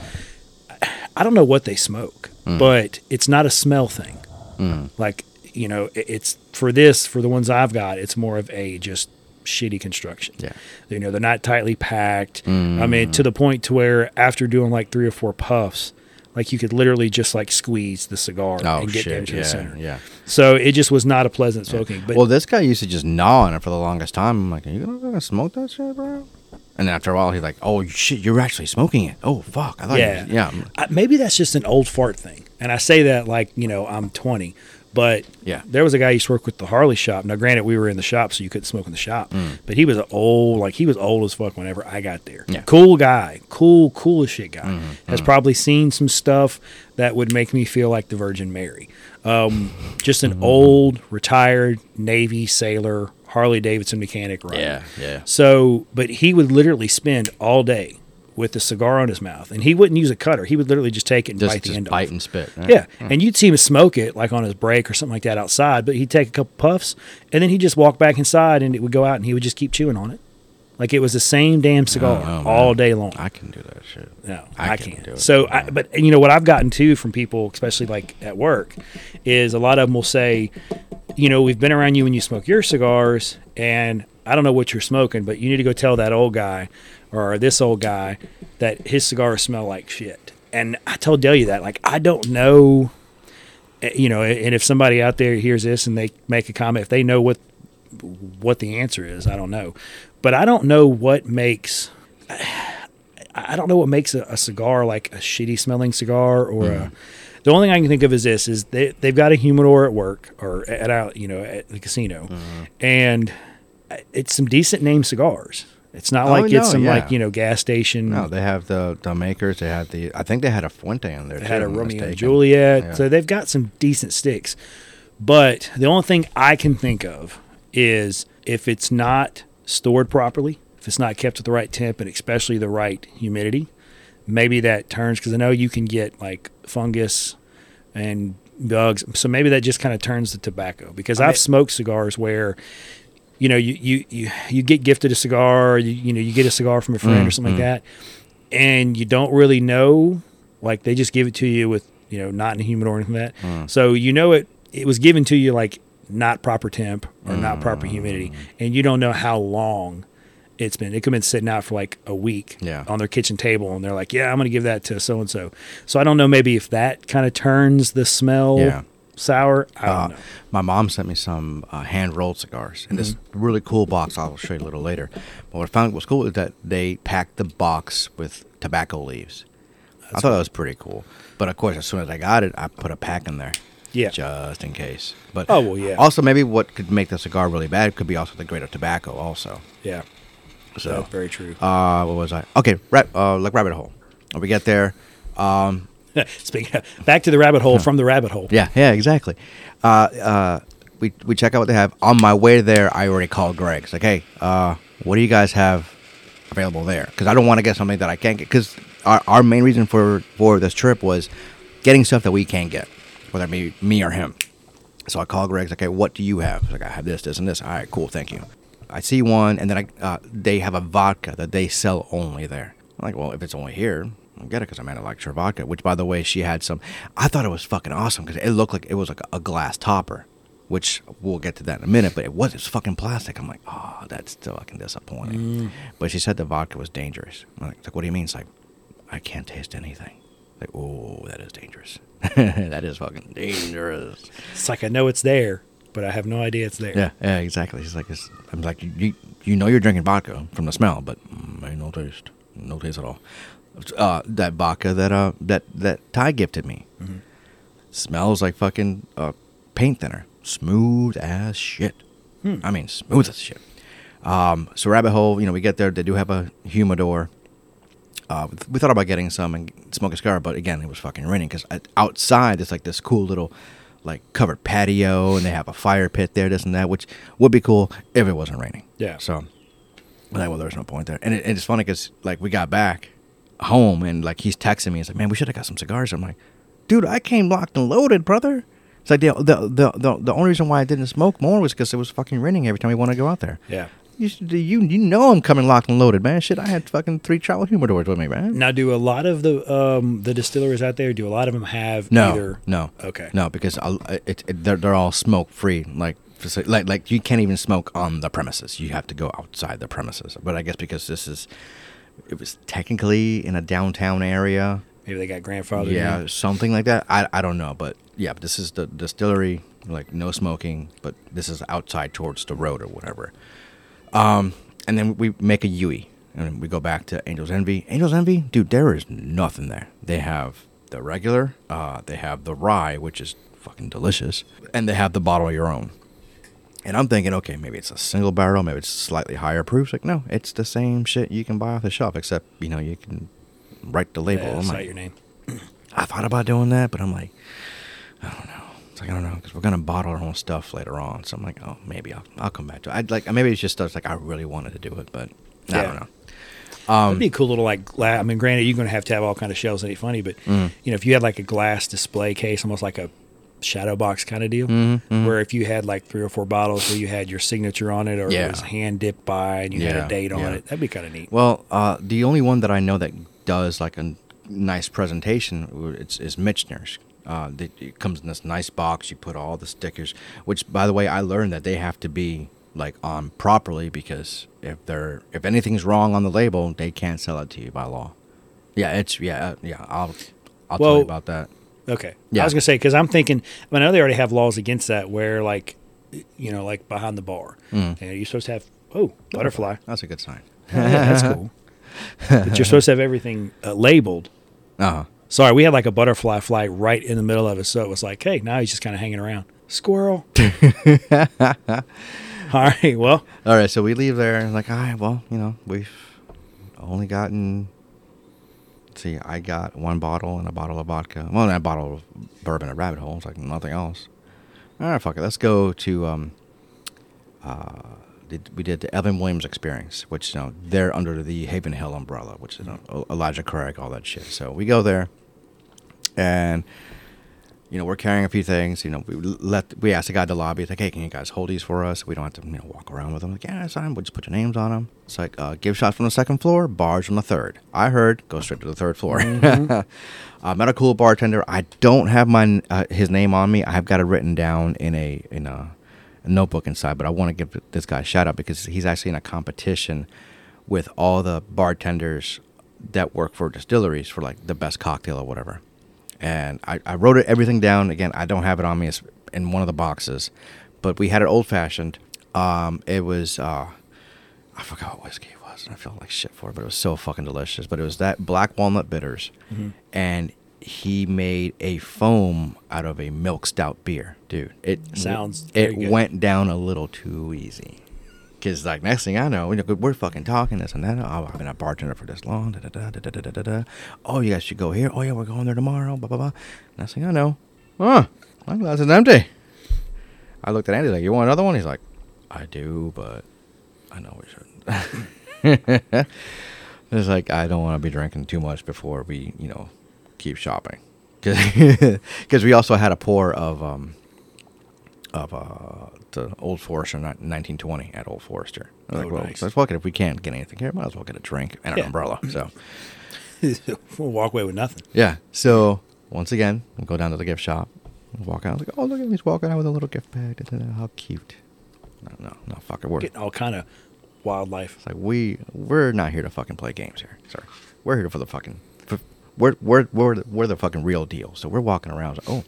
I- don't know what they smoke, but it's not a smell thing. Mm. Like you know, it's for this for the ones I've got. It's more of a just shitty construction. Yeah. you know they're not tightly packed. I Mm. mean, to the point to where after doing like three or four puffs, like you could literally just like squeeze the cigar Oh and get shit! down to yeah, the center. yeah. So it just was not a pleasant smoking. But well, this guy used to just gnaw on it for the longest time. I'm like, are you gonna, smoke that shit, bro? And after a while, he's like, oh shit, you're actually smoking it. Oh fuck, I thought, Yeah. yeah, I, maybe that's just an old fart thing. And I say that like, you know, I'm 20. But Yeah. there was a guy who used to work with the Harley shop. Now, granted, we were in the shop, so you couldn't smoke in the shop. But he was an old, like, he was old as fuck whenever I got there. Mm. Yeah. Mm-hmm, Cool guy. Cool, cool as shit guy. Has probably seen some stuff that would make me feel like the Virgin Mary. Um, just Mm-hmm. an old, retired Navy sailor, Harley Davidson mechanic rider. yeah, yeah. So, but he would literally spend all day with a cigar on his mouth, and he wouldn't use a cutter. He would literally just take it and Just, bite the just end bite off. and spit. right? Yeah, hmm. and you'd see him smoke it like on his break or something like that outside. But he'd take a couple puffs, and then he'd just walk back inside, and it would go out, and he would just keep chewing on it, like it was the same damn cigar Oh, oh man. all day long. I can do that shit. No, I I, can't it. So, I, but you know what I've gotten too from people, especially like at work, is a lot of them will say, you know, we've been around you when you smoke your cigars, and I don't know what you're smoking, but you need to go tell that old guy or this old guy that his cigars smell like shit. And I told Delia that, like, I don't know, eh, you know, and if somebody out there hears this and they make a comment, if they know what what the answer is, I don't know, but I don't know what makes. I don't know what makes a, a cigar like a shitty smelling cigar or a. Mm-hmm. The only thing I can think of is this: is they they've got a humidor at work or at out you know at the casino, mm-hmm. and eh, it's some decent name cigars. It's not Oh, like no, it's some yeah. like you know gas station. No, they have the the makers. They had the. I think they had a Fuente in there. They too, had a Romeo and. Juliet, Yeah. so they've got some decent sticks. But the only thing I can think of is if it's not stored properly, if it's not kept at the right temp and especially the right humidity, maybe that turns because I know you can get like fungus and bugs. So maybe that just kind of turns the tobacco because I I've mean- smoked cigars where you know you you you, you get gifted a cigar, you, you know you get a cigar from a friend or Mm, something mm. like that, and you don't really know. Like they just give it to you with you know not in a humidor or anything like that. Mm. So you know it it was given to you like not proper temp or not proper humidity, Mm. and you don't know how long it's been. It could have been sitting out for like a week Yeah. on their kitchen table, and they're like, "Yeah, I'm going to give that to so and so." So I don't know. Maybe if that kind of turns the smell Yeah. Sour, I don't Uh, know. my mom sent me some uh, hand rolled cigars in this Mm-hmm. really cool box. I'll show you a little later. But what I found was cool is that they packed the box with tobacco leaves. I thought that was pretty cool. But of course, as soon as I got it, I put a pack in there. Yeah. Just in case. But Oh, well, yeah. Also, maybe what could make the cigar really bad could be also the grade of tobacco. Also, Yeah, so that's very true. uh, what was I? Okay, ra- uh, like rabbit hole. We get there. Um, Speaking of, back to the rabbit hole from the rabbit hole. Yeah, yeah, exactly. Uh, uh, we we check out what they have. On my way there, I already called Greg. It's like, hey, uh, what do you guys have available there? Because I don't want to get something that I can't get. Because our, our main reason for for this trip was getting stuff that we can't get, whether it be me or him. So I called Greg. It's like, okay, what do you have? He's like, I have this, this, and this. All right, cool, thank you. I see one, and then I uh, they have a vodka that they sell only there. I'm like, well, if it's only here, I'll get it because I'm at a lecture vodka. Which, by the way, she had some. I thought it was fucking awesome because it looked like it was like a glass topper, which we'll get to that in a minute. But it was it's fucking plastic. I'm like, oh, that's still fucking disappointing. But she said the vodka was dangerous. I'm like, like, what do you mean? It's like, I can't taste anything. Like, oh, that is dangerous. that is fucking dangerous. It's like I know it's there, but I have no idea it's there. Yeah, yeah, exactly. She's like, it's, I'm like, you, you, You know you're drinking vodka from the smell, but mm, ain't no taste, no taste at all. Uh, that vodka that uh that that Ty gifted me Mm-hmm. smells like fucking uh, paint thinner, smooth as shit. Hmm. I mean, smooth as shit. Um, so rabbit hole, you know, we get there. They do have a humidor. Uh, we thought about getting some and smoke a cigar, but again, it was fucking raining because outside there's like this cool little like covered patio, and they have a fire pit there, this and that, which would be cool if it wasn't raining. Yeah. So, but like, well, there's no point there, and, it, and it's funny because like we got back home and like he's texting me, he's like, "Man, we should have got some cigars." I'm like, "Dude, I came locked and loaded, brother." It's like the the the the, the only reason why I didn't smoke more was because it was fucking raining every time we want to go out there. Yeah. You, should- you you know I'm coming locked and loaded, man. Shit, I had fucking three travel humidors with me, man. Now, do a lot of the um, the distilleries out there? Do a lot of them have No, either? no, Okay. no, because it, it, they're they're all smoke free. Like like like you can't even smoke on the premises. You have to go outside the premises. But I guess because this is, it was technically in a downtown area. Maybe they got grandfather. yeah, something like that. I I don't know, but yeah, but this is the distillery. Like no smoking, but this is outside towards the road or whatever. Um, and then we make a Yui, and we go back to Angel's Envy. Angel's Envy, dude, there is nothing there. They have the regular, uh, they have the rye, which is fucking delicious, and they have the bottle of your own. And I'm thinking, okay, maybe it's a single barrel, maybe it's slightly higher proof. It's like, no, it's the same shit you can buy off the shelf, except you know you can write the label. Yeah, I'm like, your name. I thought about doing that, but I'm like, I don't know. It's like I don't know because we're gonna bottle our own stuff later on. So I'm like, oh, maybe I'll I'll come back to it. I'd like maybe it's just stuff like I really wanted to do it, but I don't know. Um, It'd be a cool little like. Gla- I mean, granted, you're going to have to have all kind of shelves. Ain't funny, but Mm. you know, if you had like a glass display case, almost like a shadow box kind of deal, Mm-hmm, where if you had like three or four bottles where you had your signature on it, or Yeah. it was hand dipped by, and you had a date on yeah. it, that'd be kind of neat. Well, uh, the only one that I know that does like a nice presentation it's is Mitchner's. Uh, it comes in this nice box. You put all the stickers. Which, by the way, I learned that they have to be like on properly because if they're if anything's wrong on the label, they can't sell it to you by law. Yeah, it's yeah uh, yeah. I'll I'll tell you about that. Okay. Yeah. I was gonna say because I'm thinking. I mean, I know they already have laws against that, where like, you know, like behind the bar, Mm. and you're supposed to have oh butterfly. That's a good sign. Yeah, that's cool. but you're supposed to have everything uh, labeled. Uh huh. Sorry, we had like a butterfly fly right in the middle of it, so it was like, hey, now he's just kind of hanging around. Squirrel. All right. Well, All right, so we leave there and like, all right, well, you know, we've only gotten. See, I got one bottle and a bottle of vodka. Well, and a bottle of bourbon at Rabbit Hole. It's like nothing else. All right, fuck it. Let's go to. um uh, we did the Evan Williams experience, which you know they're under the Heaven Hill umbrella, which is you know, Elijah Craig, all that shit. So we go there, and you know, we're carrying a few things. You know, we let we asked the guy at the lobby, it's like, hey, can you guys hold these for us? We don't have to, you know, walk around with them. Like, yeah, it's fine. We'll just put your names on them. It's like, uh, give shots from the second floor, bars from the third. I heard, go straight to the third floor. uh, met a cool bartender. I don't have my uh, his name on me. I've got it written down in a in a, a notebook inside. But I want to give this guy a shout out because he's actually in a competition with all the bartenders that work for distilleries for like the best cocktail or whatever and I, I wrote it everything down. Again, I don't have it on me. It's in one of the boxes, but we had it old fashioned. Um, it was uh, I forgot what whiskey it was, and I felt like shit for it, but it was so fucking delicious. But it was that black walnut bitters, and he made a foam out of a milk stout beer, dude. It Sounds it good. went down a little too easy. Cause like next thing I know, we're fucking talking this and that. Oh, I've been a bartender for this long. Da, da, da, da, da, da, da. Oh, you guys should go here. Oh yeah, we're going there tomorrow. Blah blah blah. Next thing I know, huh? My glass is empty. I looked at Andy like, "You want another one?" He's like, "I do, but I know we shouldn't." it's like I don't want to be drinking too much before we, you know, keep shopping. Because we also had a pour of um of uh the Old Forester ni- 1920 at Old Forester. I was Oh, like, well, nice. let's fuck it. If we can't get anything here, might as well get a drink and an Yeah. umbrella. So we'll walk away with nothing. yeah. So once again, we go down to the gift shop. Walk out. Like, oh look at him. He's walking out with a little gift bag. How cute. No, no, no. Fuck it. We're Getting all kind of wildlife. it's like we we're not here to fucking play games here. Sorry, we're here for the fucking. For, we're we're we're the, we're the fucking real deal. So we're walking around. Like, oh,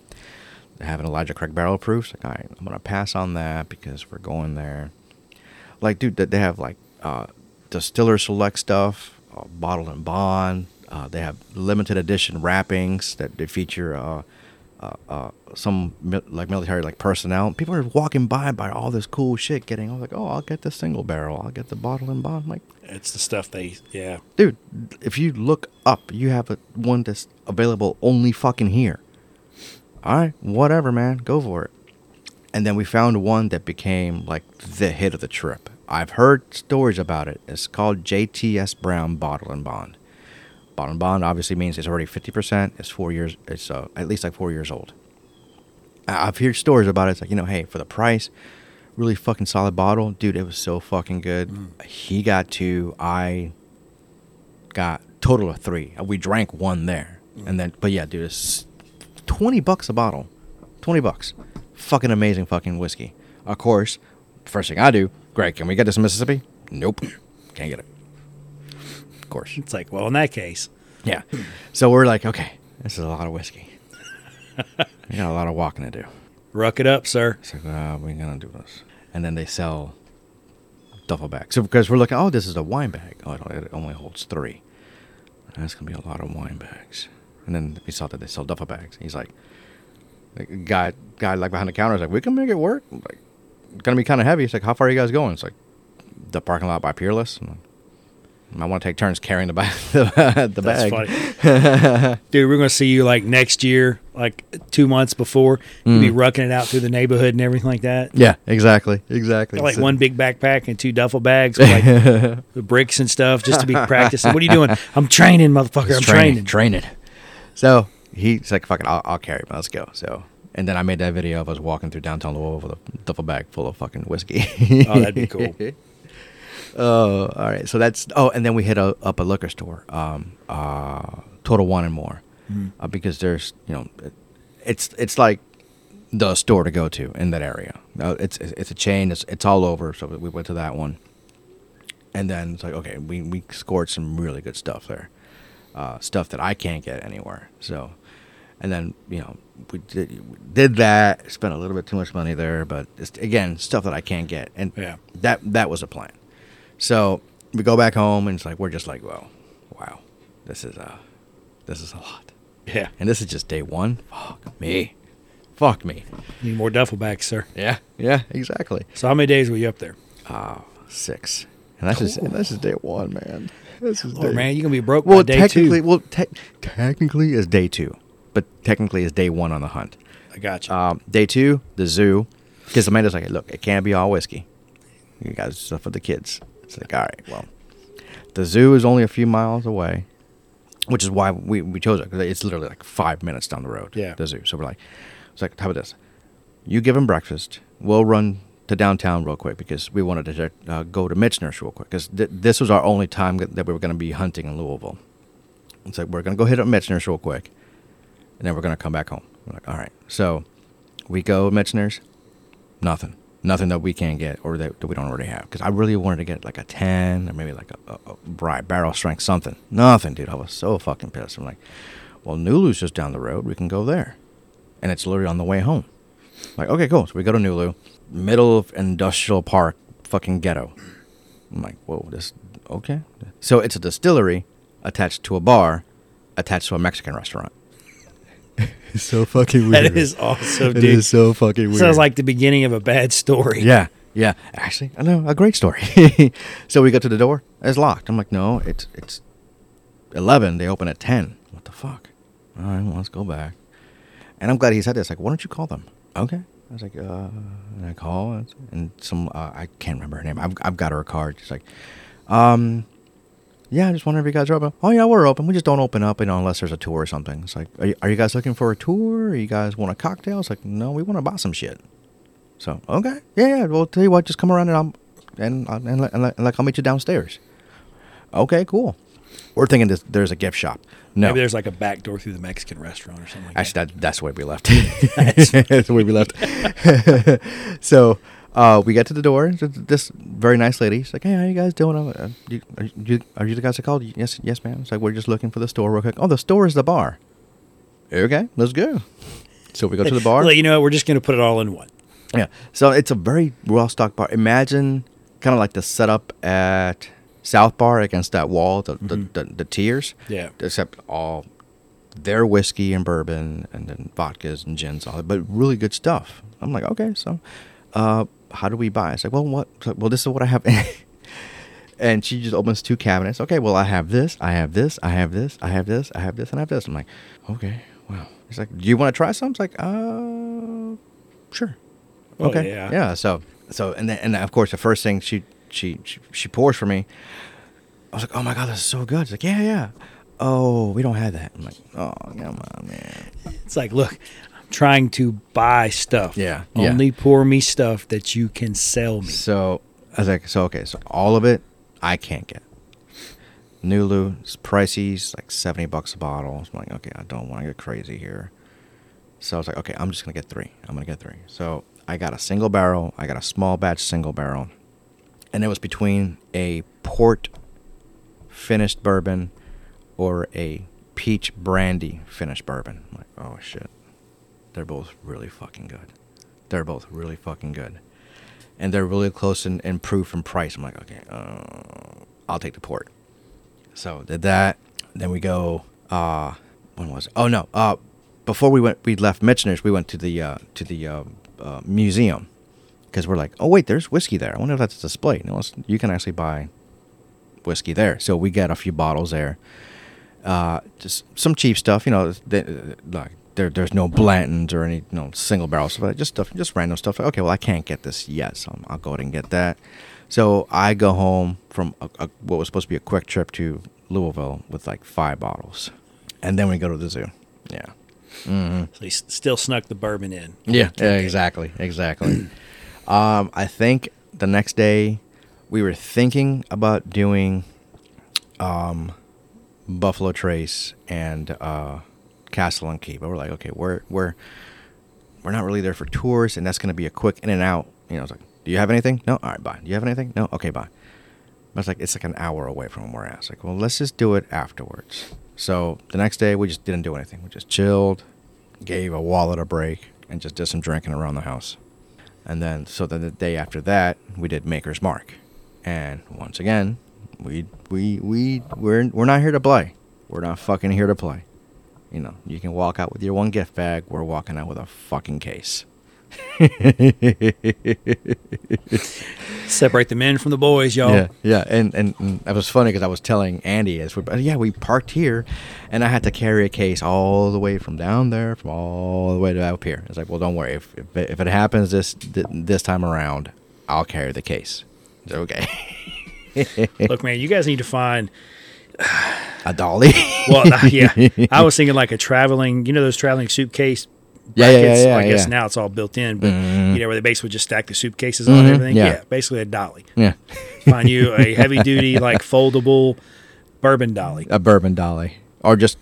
an Elijah Craig barrel proofs. Like, all right, I'm gonna pass on that because we're going there. Like, dude, they- they have like uh, distiller select stuff, uh, bottle and bond. Uh, they have limited edition wrappings that they feature uh, uh, uh, some mi- like military like personnel. People are walking by by all this cool shit, getting. I was like, oh, I'll get the single barrel. I'll get the bottle and bond. I'm like, It's the stuff they, yeah. dude, if you look up, you have a, one that's available only fucking here. All right, whatever, man, go for it. And then we found one that became like the hit of the trip. I've heard stories about it. It's called JTS Brown Bottle and Bond. Bottle and Bond obviously means it's already fifty percent. It's four years. It's uh, at least like four years old. I've heard stories about it. It's like you know, hey, for the price, really fucking solid bottle, dude. It was so fucking good. He got two. I got total of three. We drank one there, and then but yeah, dude, it's twenty bucks a bottle. Twenty bucks. Fucking amazing fucking whiskey. Of course, first thing I do, Greg, can we get this in Mississippi? Nope, can't get it. Of course. It's like, well, in that case, Yeah. So we're like, okay, this is a lot of whiskey. we got a lot of walking to do. ruck it up, sir. So uh, we're gonna do this, and then they sell duffel bags. So because we're looking, oh, this is a wine bag. Oh, it it only holds three. That's gonna be a lot of wine bags. And then we saw that they sell duffel bags. He's like, the guy, guy like behind the counter is like, we can make it work. I'm like, it's gonna be kind of heavy. It's like, how far are you guys going? It's like, the parking lot by Peerless. Like, I want to take turns carrying the bag. the, the That's bag. funny. Dude, we're going to see you like next year, like two months before. You'll be mm. rucking it out through the neighborhood and everything like that. Yeah, exactly, exactly. Like one big backpack and two duffel bags with like bricks and stuff just to be practicing. What are you doing? I'm training, motherfucker. I'm It's training. training. So he's like, "Fucking, I'll, I'll carry man. Let's go." So, and then I made that video of us walking through downtown Louisville with a duffel bag full of fucking whiskey. Oh, that'd be cool. oh, all right. So that's oh, and then we hit a, up a liquor store, um, uh, Total Wine and more, Mm-hmm. uh, because there's you know, it, it's it's like the store to go to in that area. Uh, it's it's a chain. It's it's all over. So we went to that one, and then it's like okay, we we scored some really good stuff there, uh, stuff that I can't get anywhere. So, and then you know we did we did that. Spent a little bit too much money there, but it's, again, stuff that I can't get, and Yeah. that that was a plan. So we go back home, and it's like we're just like, well, wow, this is a this is a lot, Yeah. and this is just day one. Fuck me, fuck me. Need more duffel bags, sir. Yeah, yeah, exactly. So how many days were you up there? Uh, six, and that's just that's just day one, man. This is Oh day- man, you're gonna be broke Well, by day technically, two. well, te- technically is day two, but technically is day one on the hunt. I got you. Um, day two, the zoo, because the man Amanda's like, look, it can't be all whiskey. You got stuff for the kids. It's like, all right, well, the zoo is only a few miles away, which is why we, we chose it because it's literally like five minutes down the road. Yeah. the zoo. So we're like, it's like, how about this? You give them breakfast. We'll run to downtown real quick because we wanted to uh, go to Michener's real quick because th- this was our only time that we were going to be hunting in Louisville. It's like we're going to go hit up Michener's real quick, and then we're going to come back home. We're like, all right. So we go Michener's, nothing. Nothing that we can't get or that, that we don't already have. Because I really wanted to get like a 10 or maybe like a, a, a barrel strength something. Nothing, dude. I was so fucking pissed. I'm like, well, Nulu's just down the road. We can go there. And it's literally on the way home. Like, okay, cool. So we go to Nulu, middle of industrial park, fucking ghetto. I'm like, whoa, this, okay. So it's a distillery attached to a bar, attached to a Mexican restaurant. it's so fucking weird. that is awesome, dude. is so fucking weird. Sounds like the beginning of a bad story. Yeah, yeah. Actually, I know a great story. so we go to the door. It's locked. I'm like, no, it's it's eleven. They open at ten. What the fuck? All right, well, let's go back. And I'm glad he said this. Like, why don't you call them? Okay. I was like, uh, and I call and- some uh, I can't remember her name. I've I've got her a card. She's like, um, yeah, I just wondering if you guys are open. Oh yeah, we're open. We just don't open up, you know, unless there's a tour or something. It's like, are you, are you guys looking for a tour? Or you guys want a cocktail? It's like, no, we want to buy some shit. So okay, yeah, yeah. Well, tell you what, just come around and I'll and, and, and, and like I'll meet you downstairs. Okay, cool. We're thinking this, there's a gift shop. No, Maybe there's like a back door through the Mexican restaurant or something like actually that. that, that's the way we left. that's the way we left. so uh, we get to the door. This very nice lady. She's like, "Hey, how you guys doing? Uh, you, are, you, are you the guys that called? Yes, yes, ma'am. It's like we're just looking for the store real quick. Oh, the store is the bar. Okay, let's go. So we go to the bar. Well, you know, what, we're just gonna put it all in one. Yeah. So it's a very well stocked bar. Imagine kind of like the setup at South Bar against that wall, the the, the, the tiers. Yeah. Except all their whiskey and bourbon and then vodkas and gins, all that, but really good stuff. I'm like, okay, so uh, how do we buy? It's like, well, what? like, well, this is what I have. and she just opens two cabinets. Okay, well, I have this, I have this, I have this, I have this, I have this, and I have this. I'm like, okay, wow. He's like, do you want to try some? It's like, uh, sure. Oh, okay, yeah. yeah. So, so, and then, and of course, the first thing she she she, she pours for me. I was like, oh my god, this is so good. She's like, yeah, yeah. Oh, we don't have that. I'm like, oh, come on, man. It's like, look, I'm trying to buy stuff. Yeah, yeah. Only pour me stuff that you can sell me. So I was like, so okay, so all of it, I can't get. Nulu, it's pricey, it's like seventy bucks a bottle. So I'm like, okay, I don't want to get crazy here. So I was like, okay, I'm just gonna get three. I'm gonna get three. So I got a single barrel. I got a small batch single barrel, and it was between a port finished bourbon or a peach brandy finished bourbon. I'm like, oh shit, they're both really fucking good. They're both really fucking good, and they're really close in, in proof and price. I'm like, okay, uh, I'll take the port. So did that. Then we go. Uh, when was it? Oh no. Uh, before we went, we left Michter's. We went to the uh, to the uh, uh, museum because we're like, oh wait, there's whiskey there. I wonder if that's a display. No, you can actually buy whiskey there. So we got a few bottles there. Uh, just some cheap stuff, you know. They, like there, there's no Blantons or any you know single barrel stuff. Just stuff, just random stuff. Okay, well I can't get this yet, so I'll go ahead and get that. So I go home from a, a, what was supposed to be a quick trip to Louisville with like five bottles, and then we go to the zoo. Yeah. Mm-hmm. So he s- still snuck the bourbon in. Yeah, yeah, exactly, exactly. Um, I think the next day we were thinking about doing um, Buffalo Trace and uh, Castle and Key, but we're like, okay, we're we're we're not really there for tours, and that's going to be a quick in and out. You know, it's like, do you have anything? No, all right, bye. Do you have anything? No, okay, bye. But it's like it's like an hour away from where at. It's like, well, let's just do it afterwards. So the next day we just didn't do anything. We just chilled, gave a wallet a break, and just did some drinking around the house. And then, so then the day after that, we did Maker's Mark. And once again, we we we we're we're not here to play. We're not fucking here to play. You know, you can walk out with your one gift bag. We're walking out with a fucking case. Separate the men from the boys, y'all. Yeah, yeah, and and, and that was funny because I was telling Andy as we, yeah, we parked here, and I had to carry a case all the way from down there, from all the way to up here. It's like, well, don't worry, if if it, if it happens this this time around, I'll carry the case. It's okay. Look, man, you guys need to find. a dolly. Well, uh, yeah, I was thinking like a traveling. You know those traveling suitcase. Yeah, yeah, yeah, yeah, I guess yeah. now it's all built in, but Mhm. you know where they basically just stack the suitcases on Mhm, everything. yeah. Yeah. basically a dolly. yeah, Find you a heavy duty like foldable bourbon dolly. a bourbon dolly, or just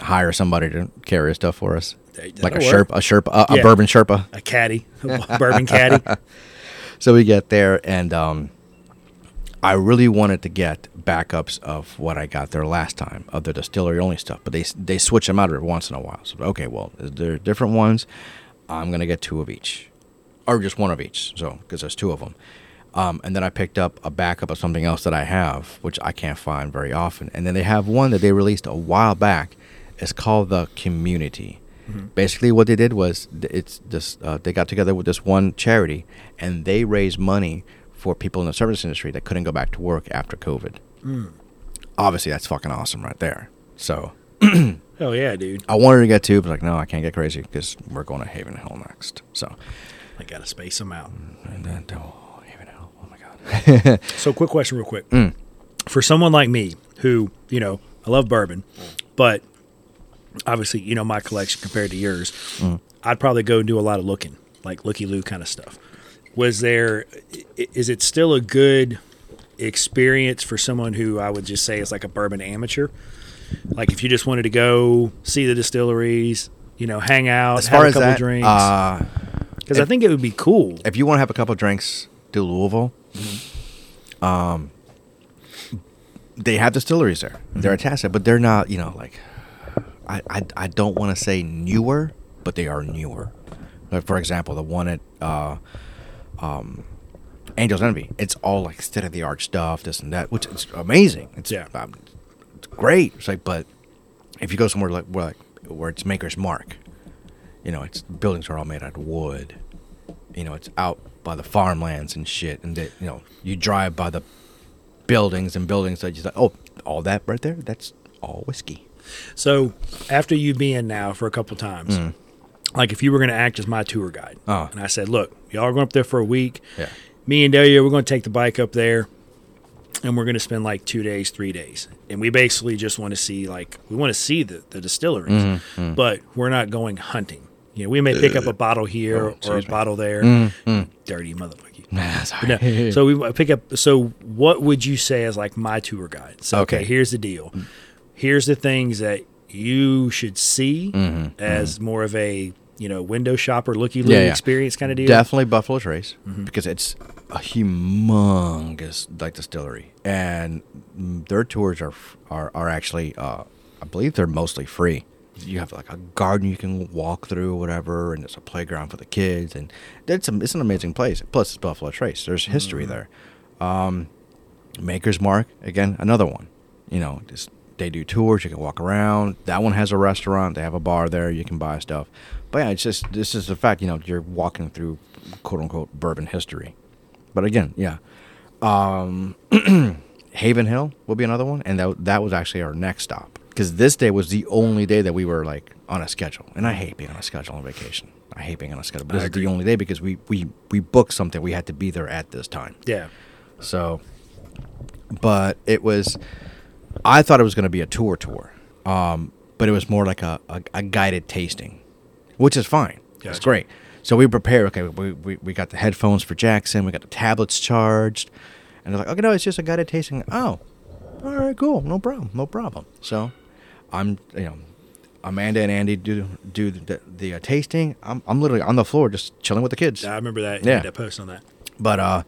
hire somebody to carry stuff for us, That- like a that'll work. sherpa, a sherpa, a, a bourbon sherpa. a caddy, a bourbon caddy. So we get there, and um, I really wanted to get backups of what I got there last time of the distillery only stuff, but they they switch them out every once in a while. So okay, well, there are different ones. I'm gonna get two of each, or just one of each. So because there's two of them. Um, and then I picked up a backup of something else that I have, which I can't find very often. And then they have one that they released a while back. It's called the Community. Basically, what they did was it's this. Uh, they got together with this one charity, and they raised money for people in the service industry that couldn't go back to work after COVID. Obviously, that's fucking awesome right there. So Oh yeah, dude. I wanted to get two, but like, no, I can't get crazy because we're going to Heaven Hill next. So, I gotta space them out. and then oh, Heaven Hill. Oh my god. So, quick question, real quick. Mm. For someone like me, who you know, I love bourbon, but obviously, you know, my collection compared to yours, Mm. I'd probably go and do a lot of looking, like looky loo kind of stuff. Was there is it still a good experience for someone who I would just say is like a bourbon amateur? Like if you just wanted to go see the distilleries, you know, hang out, as have far a as couple that, drinks, uh, because I think it would be cool. if you want to have a couple drinks, do Louisville. Um, they have distilleries there. They're attached, but they're not. You know, like I I, I don't want to say newer, but they are newer. Like for example, the one at uh, um, Angel's Envy. It's all like state of the art stuff, this and that, which is amazing. It's Yeah. um, it's great. It's like, but if you go somewhere like where like where it's Maker's Mark, you know, it's buildings are all made out of wood. You know, it's out by the farmlands and shit, and that you know, you drive by the buildings and buildings that you like, oh, all that right there, that's all whiskey. So after you being now for a couple times, like if you were going to act as my tour guide. Oh. and I said, "Look, y'all are going up there for a week. Yeah. Me and Delia, we're going to take the bike up there, and we're going to spend like two days, three days, and we basically just want to see like we want to see the the distilleries, Mm-hmm, but we're not going hunting. You know, we may pick up a bottle here Oh, or a me. bottle there. Mm-hmm. Dirty motherfucker. Sorry. No. so we pick up. So what would you say as like my tour guide? So okay, Okay. here's the deal. Here's the things that you should see Mm-hmm, as more of a you know window shopper, looky loo Yeah, yeah. experience kind of deal. Definitely Buffalo Trace because it's a humongous like distillery, and their tours are are are actually uh, I believe they're mostly free. You have like a garden you can walk through, or whatever, and it's a playground for the kids, and it's a, it's an amazing place. Plus, it's Buffalo Trace. There's history there. Um, Maker's Mark again, another one. You know, just they do tours. You can walk around. That one has a restaurant. They have a bar there. You can buy stuff. But yeah, it's just this is the fact. You know, you're walking through quote unquote bourbon history. But again, yeah, um, Heaven Hill will be another one, and that that was actually our next stop because this day was the only day that we were like on a schedule, and I hate being on a schedule on vacation. I hate being on a schedule. But this is the only day because we we we booked something. We had to be there at this time. Yeah. So, but it was, I thought it was going to be a tour tour, um, but it was more like a, a, a guided tasting, which is fine. It's great. So we prepared. Okay, we, we, we got the headphones for Jackson. We got the tablets charged, and they're like, okay, no, it's just a guided tasting. Oh, all right, cool, no problem, no problem. So, I'm you know. Amanda and Andy do do the, the uh, tasting. I'm, I'm literally on the floor just chilling with the kids. Yeah, I remember that. Yeah. that post on that. But uh,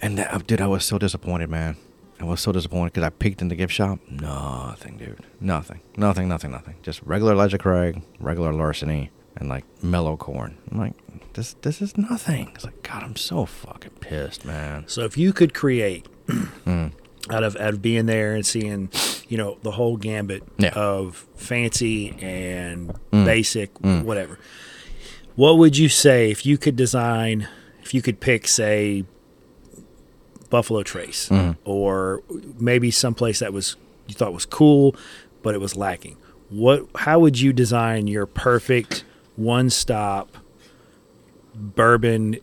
and that, dude, I was so disappointed, man. I was so disappointed because I peeked in the gift shop. Nothing, dude. Nothing. Nothing. Nothing. Nothing. Just regular Elijah Craig, regular larceny, and like mellow corn. I'm like, this, this is nothing. It's like, God, I'm so fucking pissed, man. So if you could create Mm. out of out of being there and seeing, you know, the whole gambit Yeah. of fancy and Mm. basic, Mm. whatever. What would you say if you could design, if you could pick, say, Buffalo Trace, Mhm. or maybe someplace that was you thought was cool, but it was lacking? What? How would you design your perfect one-stop bourbon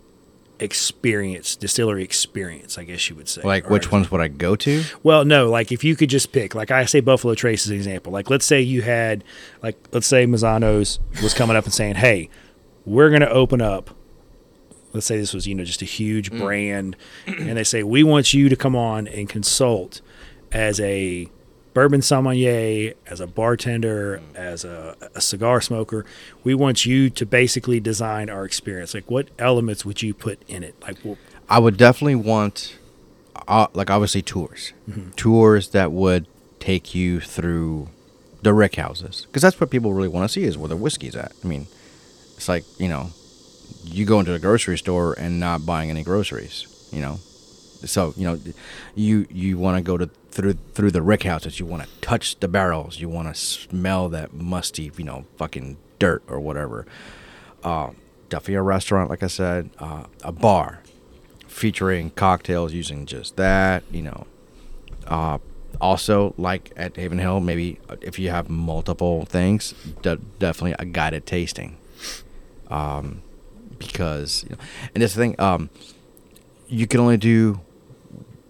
experience, distillery experience? I guess you would say. Like, Or- which ones would I go to? well, no, like if you could just pick, like I say Buffalo Trace as an example. Like let's say you had, like let's say Mazzano's was coming up and saying, "Hey, we're going to open up." Let's say this was you know just a huge mm. brand, and they say we want you to come on and consult as a bourbon sommelier, as a bartender, as a, a cigar smoker. We want you to basically design our experience. Like what elements would you put in it? Like well, I would definitely want, uh, like, obviously tours, tours that would take you through the rick houses, because that's what people really want to see is where the whiskey's at. I mean, it's like you know, you go into the grocery store and not buying any groceries, you know. So you know, you you want to go to through through the rick houses. You want to touch the barrels. You want to smell that musty, you know, fucking dirt or whatever. Uh, definitely a restaurant, like I said, uh, a bar featuring cocktails using just that. You know, uh, also like at Heaven Hill, maybe if you have multiple things, de- definitely a guided tasting. Um, because you know, and this thing, um, you can only do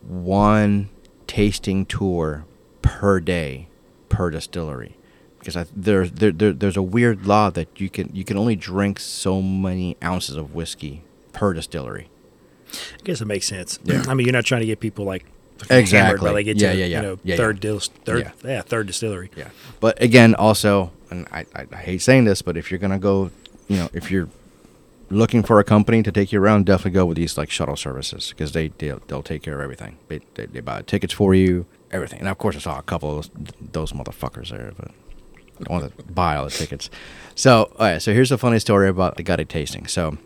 one tasting tour per day per distillery because I, there, there, there there's a weird law that you can you can only drink so many ounces of whiskey per distillery. I guess it makes sense. Yeah. I mean, you're not trying to get people like Exactly. while they get Yeah, to yeah, yeah. you know Yeah, third yeah. dis- third Yeah. yeah. third distillery. Yeah. But again, also, and I, I, I hate saying this, but if you're gonna go, you know, if you're looking for a company to take you around, definitely go with these like shuttle services because they they'll, they'll take care of everything. They, they they buy tickets for you, everything. And of course, I saw a couple of those, those motherfuckers there, but I don't want to buy all the tickets. So, all right. So here's a funny story about the guided tasting. So,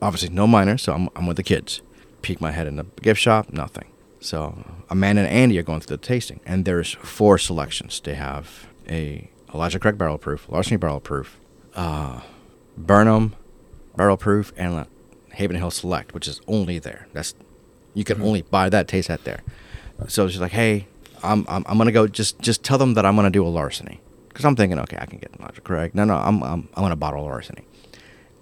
obviously, no minors, so I'm I'm with the kids. peek my head in the gift shop, nothing. So Amanda and Andy are going through the tasting, and there's four selections. They have a Elijah Craig barrel proof, Larceny barrel proof, uh, Bernheim barrel proof, and uh, Heaven Hill Select, which is only there. That's you can only buy that, taste that there. So she's like, hey, I'm I'm, I'm gonna go. Just just tell them that I'm gonna do a larceny, because I'm thinking, okay, I can get Elijah Craig. No, no, I'm I'm I'm gonna bottle larceny.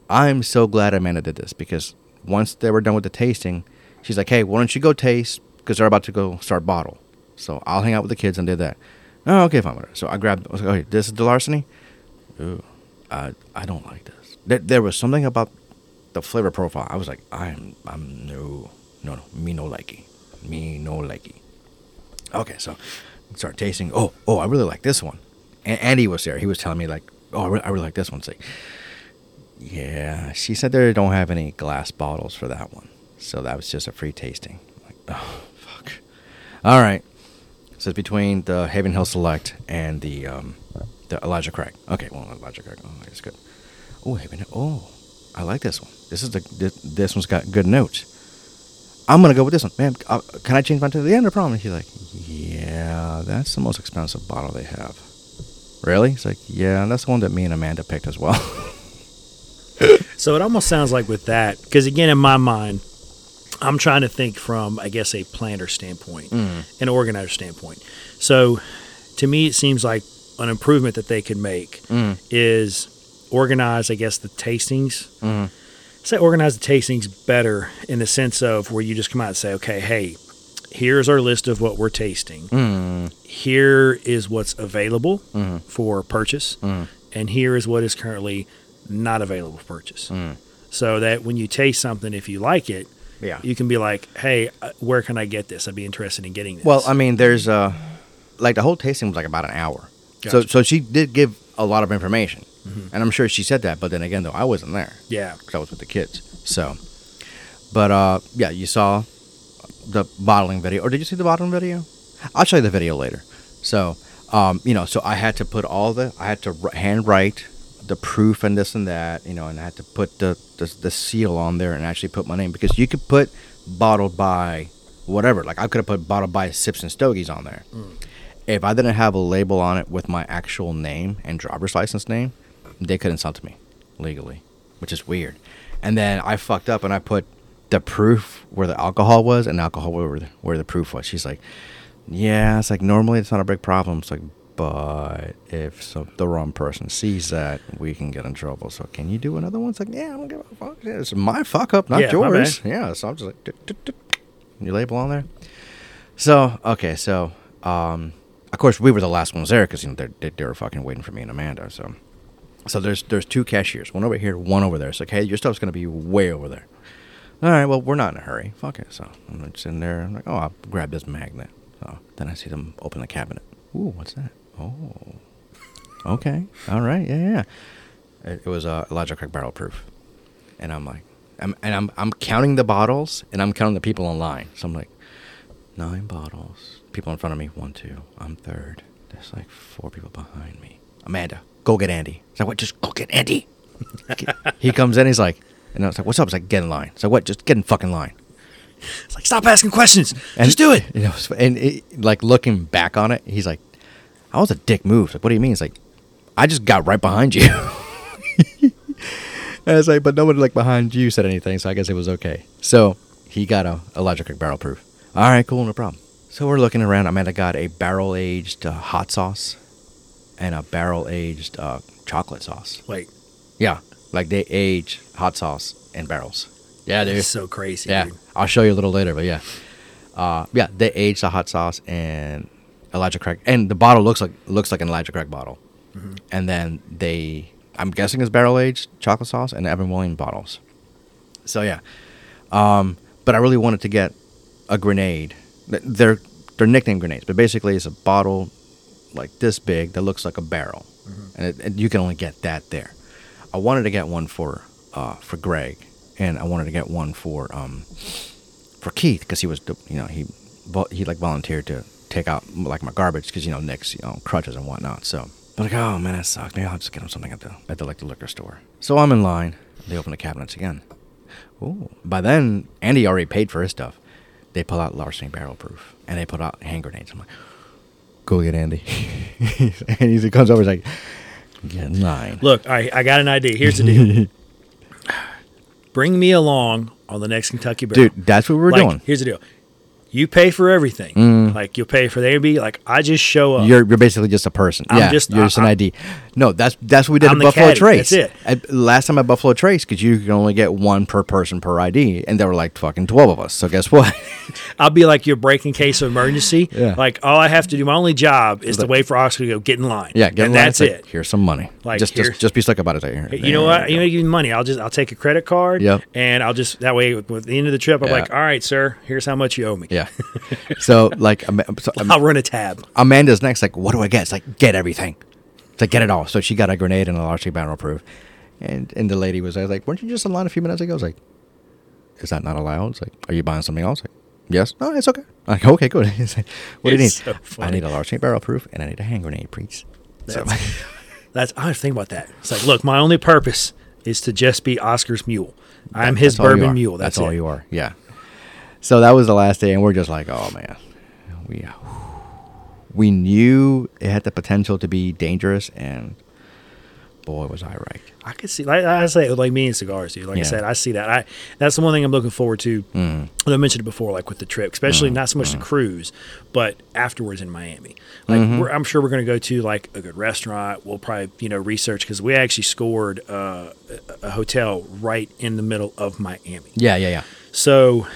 I'm so glad Amanda did this because once they were done with the tasting, she's like, hey, why don't you go taste? Because they're about to go start bottle. So I'll hang out with the kids and did that. Oh, okay, fine. Whatever. So I grabbed. I was like, okay, this is the larceny. Ooh, I I don't like this. There, there was something about the flavor profile. I was like, I'm I'm no no no me no likey, me no likey. Okay, so start tasting. Oh oh, I really like this one. And Andy was there. He was telling me like, oh, I really, I really like this one. It's like, yeah, she said they don't have any glass bottles for that one, so that was just a free tasting. I'm like, oh fuck. All right. So it's between the Heaven Hill Select and the um, the Elijah Craig. Okay, well Elijah Craig. Oh, that's good. Oh. Hill. Oh, I like this one. This is the this, this one's got good notes. I'm gonna go with this one, man. Uh, can I change mine to the end? No problem. And she's like, yeah, that's the most expensive bottle they have. Really? It's like, yeah, that's the one that me and Amanda picked as well. So it almost sounds like with that, because again, in my mind, I'm trying to think from, I guess, a planner standpoint, an organizer standpoint. So to me, it seems like an improvement that they could make is organize, I guess, the tastings. Mm-hmm. Say organize the tastings better in the sense of where you just come out and say, okay, hey, here's our list of what we're tasting. Mm-hmm. Here is what's available mm-hmm. for purchase, and here is what is currently not available for purchase. So that when you taste something, if you like it, Yeah. you can be like, "Hey, uh, where can I get this? I'd be interested in getting this." Well, I mean, there's uh, like the whole tasting was like about an hour. So so she did give a lot of information, and I'm sure she said that. But then again, though, I wasn't there yeah, because I was with the kids. So, but uh, yeah, you saw the bottling video, or did you see the bottling video? I'll show you the video later. So, um, you know, so I had to put all the, I had to handwrite the proof and this and that, you know, and I had to put the, the the seal on there and actually put my name because you could put bottled by whatever. Like I could have put bottled by Sips and Stogies on there. If I didn't have a label on it with my actual name and driver's license name, they couldn't sell to me legally, which is weird. And then I fucked up and I put the proof where the alcohol was and alcohol where the, where the proof was. She's like, yeah, it's like normally it's not a big problem. It's like, but if so, the wrong person sees that, we can get in trouble. So can you do another one? It's like, yeah, I don't give a fuck. Yeah, It's my fuck up, not Yeah, yours. Yeah, so I'm just like, your label on there. So okay, so um, of course we were the last ones there because you know they they were fucking waiting for me and Amanda. So so there's there's two cashiers, one over here, one over there. It's like, hey, your stuff's gonna be way over there. All right, well we're not in a hurry. Fuck it. So I'm just in there. I'm like, oh, I'll grab this magnet. So then I see them open the cabinet. Ooh, what's that? Oh, okay, all right, yeah, yeah. It, it was uh, Elijah Craig barrel proof, and I'm like, I'm, and I'm I'm counting the bottles and I'm counting the people in line. So I'm like, nine bottles. People in front of me, one, two. I'm third. There's like four people behind me. Amanda, go get Andy. It's like, what? Just go get Andy. he comes in. He's like, and I was like, what's up? It's like, get in line. So what? Just get in fucking line. it's like stop asking questions, And, just do it. You know, and it, like looking back on it, he's like, "I was a dick move." Like, what do you mean? It's like, I just got right behind you. and it's like, but nobody like behind you said anything, so I guess it was okay. So he got a Elijah Craig barrel proof. All right, cool, no problem. So we're looking around. Amanda got a barrel aged uh, hot sauce and a barrel aged uh, chocolate sauce. Wait, Yeah, like they age hot sauce in barrels. Yeah, dude. it's so crazy. Yeah, dude. I'll show you a little later, but yeah, uh, yeah, they age the hot sauce and Elijah Craig, and the bottle looks like looks like an Elijah Craig bottle, and then they, I'm guessing it's barrel aged chocolate sauce and Evan Williams bottles. So yeah, um, but I really wanted to get a grenade. Th- They're they're nicknamed grenades, but basically it's a bottle like this big that looks like a barrel, and, it, and you can only get that there. I wanted to get one for uh, for Greg, and I wanted to get one for um, for Keith because he was you know he he like volunteered to take out like my garbage because you know Nick's you know crutches and whatnot. So but like oh man that sucks. Maybe I'll just get him something at the at the like the liquor store. So I'm in line. They open the cabinets again. ooh. By then, Andy already paid for his stuff. They pull out larceny barrel proof, and they put out hand grenades. I'm like, go get Andy. and he comes over, he's like, get nine. Look, I I got an idea. Here's the deal. Bring me along on the next Kentucky Barrel. Dude, that's what we're like, doing. Here's the deal. You pay for everything. Mm. Like you'll pay for the AB. Like I just show up. You're you're basically just a person. I'm yeah, just- you're just an I- ID. No, that's that's what we did I'm at Buffalo caddy. Trace. That's it. At, last time at Buffalo Trace, because you can only get one per person per ID, and there were like fucking twelve of us. So guess what? I'll be like your break in case of emergency. Yeah. Like all I have to do, my only job is to wait for Oscar to go get in line. yeah, get in and line, that's like, it. Here's some money. Like, just just just be stuck about it. Like, here, You know what? you know, give me money. I'll just I'll take a credit card. Yep. And I'll just that way with, with the end of the trip, I'm Yeah. like, all right, sir, here's how much you owe me. Yeah. so like, Ama- so, Am- I'll run a tab. Amanda's next. Like, what do I get? It's like, get everything. It's like, get it all. So she got a grenade and a large barrel proof. And and the lady was I was like, weren't you just in line a few minutes ago? I was like, is that not allowed? It's like, are you buying something else? Like, yes. No, it's okay. I'm like, okay, good. He's like, what do you need? It's so I funny. need a large barrel proof and I need a hand grenade, please. So, That's, that's I was thinking about that. It's like, look, my only purpose is to just be Oscar's mule. I'm his That's all you bourbon are. mule. That's, all it. you are. Yeah. So that was the last day, and we're just like, oh man, we we knew it had the potential to be dangerous, and boy, was I right. I could see, like I say, like me and cigars, dude. Like I said, I see that. I that's the one thing I'm looking forward to. Mm. I mentioned it before, like with the trip, especially Mm-hmm. not so much the cruise, but afterwards in Miami. Like Mm-hmm. we're, I'm sure we're going to go to like a good restaurant. We'll probably you know research because we actually scored uh, a hotel right in the middle of Miami. Yeah, yeah, yeah. So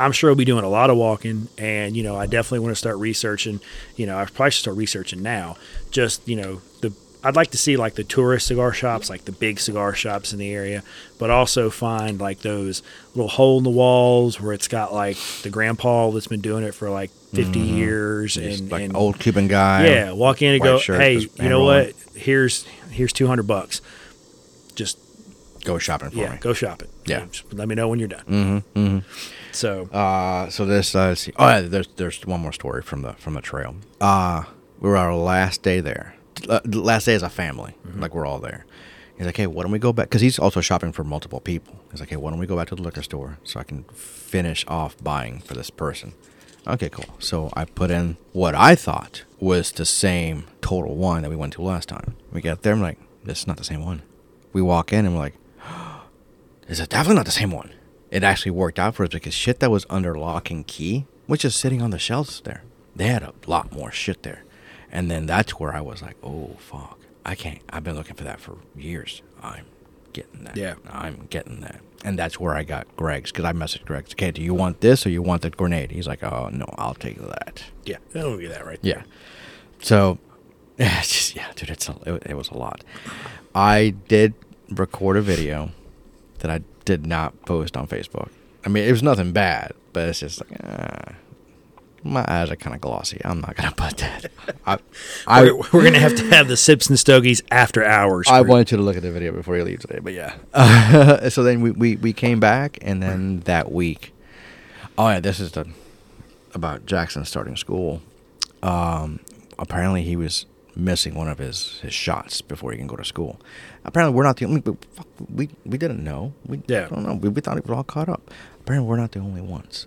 I'm sure we'll be doing a lot of walking, and you know, I definitely want to start researching. You know, I probably should start researching now. Just you know, the I'd like to see like the tourist cigar shops, like the big cigar shops in the area, but also find like those little hole in the walls where it's got like the grandpa that's been doing it for like 50 years, Just and, like and old Cuban guy. yeah, walk in and go, shirt, hey, you know what? Here's here's 200 bucks. Just Go shopping for yeah, me. go shopping. Yeah. Just let me know when you're done. Mm-hmm, mm-hmm. So Uh, so this, uh, see. Oh, yeah, there's there's one more story from the from the trail. Uh, we were our last day there. Uh, last day as a family, like we're all there. He's like, hey, why don't we go back? Because he's also shopping for multiple people. He's like, hey, why don't we go back to the liquor store so I can finish off buying for this person? Okay, cool. So I put in what I thought was the same Total Wine that we went to last time. We get there, I'm like, this is not the same one. We walk in and we're like, is it definitely not the same one? It actually worked out for us because shit that was under lock and key was just sitting on the shelves there. They had a lot more shit there. And then that's where I was like, oh, fuck. I can't. I've been looking for that for years. I'm getting that. Yeah. I'm getting that. And that's where I got Greg's because I messaged Greg. Okay, do you want this or you want the grenade? He's like, oh, no, I'll take that. yeah, that'll be that right. Yeah. So, yeah, just, yeah, dude, it's a, it, it was a lot. I did record a video that I did not post on Facebook. I mean, it was nothing bad, but it's just like, uh, my eyes are kind of glossy. I'm not gonna put that. I, I, we're, we're gonna have to have the sips and stogies after hours. I wanted you to look at the video before you leave today, but yeah. so then we, we, we came back, and then that week, oh yeah, this is the about Jackson starting school. Um, apparently he was missing one of his, his shots before he can go to school. Apparently we're not the only. But fuck, we we didn't know. We Yeah. don't know. We, we thought it was all caught up. Apparently we're not the only ones.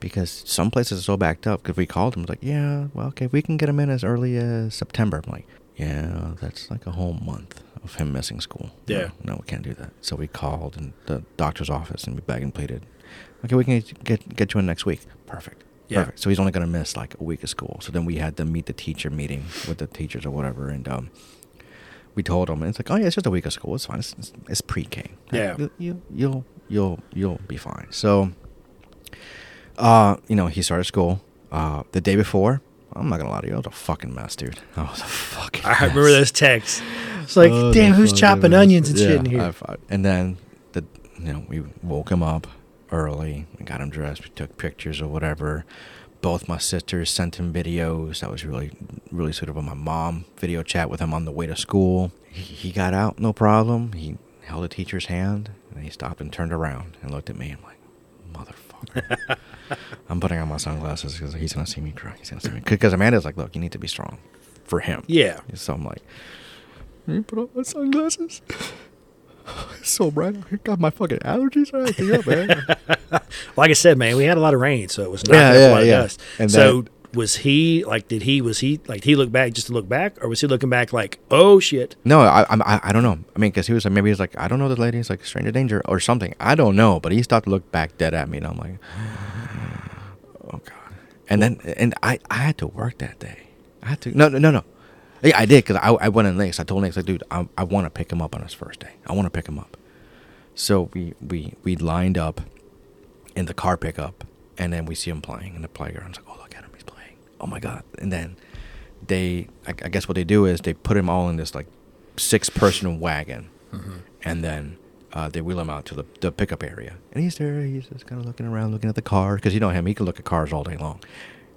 Because some places are so backed up. Because we called them, like, yeah, well, okay, we can get him in as early as September. I'm like, yeah, that's like a whole month of him missing school. No, Yeah. No, we can't do that. So we called and the doctor's office and we begged and pleaded. Okay, we can get get, get you in next week. Perfect. Yeah. Perfect. So he's only going to miss like a week of school. So then we had to meet the teacher meeting with the teachers or whatever, and um, we told him, and it's like, oh yeah, it's just a week of school. It's fine. It's, it's, it's pre-K. Yeah. You, you you'll you'll you'll be fine. So, uh, you know, he started school. Uh, the day before, I'm not gonna lie to you, I was a fucking mess, dude. I was a fucking. I remember mess. those texts. It's like, Oh, damn, who's chopping onions and Yeah, shit in here? I. And then the you know we woke him up early and got him dressed. We took pictures or whatever. Both my sisters sent him videos. That was really really sweet of him. My mom video chat with him on the way to school. He, he got out no problem. He held a teacher's hand and he stopped and turned around and looked at me. I'm like, motherfucker. I'm putting on my sunglasses because he's gonna see me cry. He's gonna see me because Amanda's like, look, you need to be strong for him. Yeah. So I'm like, put on my sunglasses. so bright. I got my fucking allergies right here, man. Like I said, man, we had a lot of rain, so it was not Yeah, a yeah, of yeah. dust. And so was he like? Did he was he like? Did he look back just to look back, or was he looking back like, oh shit? no, I, I, I don't know. I mean, because he was like, maybe he's like, I don't know this lady. He's like, stranger danger or something. I don't know. But he stopped to look back dead at me, and I'm like, oh god. And then, and I, I had to work that day. I had to. No, no, no, no. Yeah, I did because I, I went in Nick's. I told Nick's like, dude, I, I want to pick him up on his first day. I want to pick him up. So we we we lined up in the car pickup, and then we see him playing in the playground. It's like, oh look at him, he's playing. Oh my god! And then they, I, I guess what they do is they put him all in this like six person wagon, and then uh, they wheel him out to the, the pickup area. And he's there. He's just kind of looking around, looking at the car because you know him. He can look at cars all day long,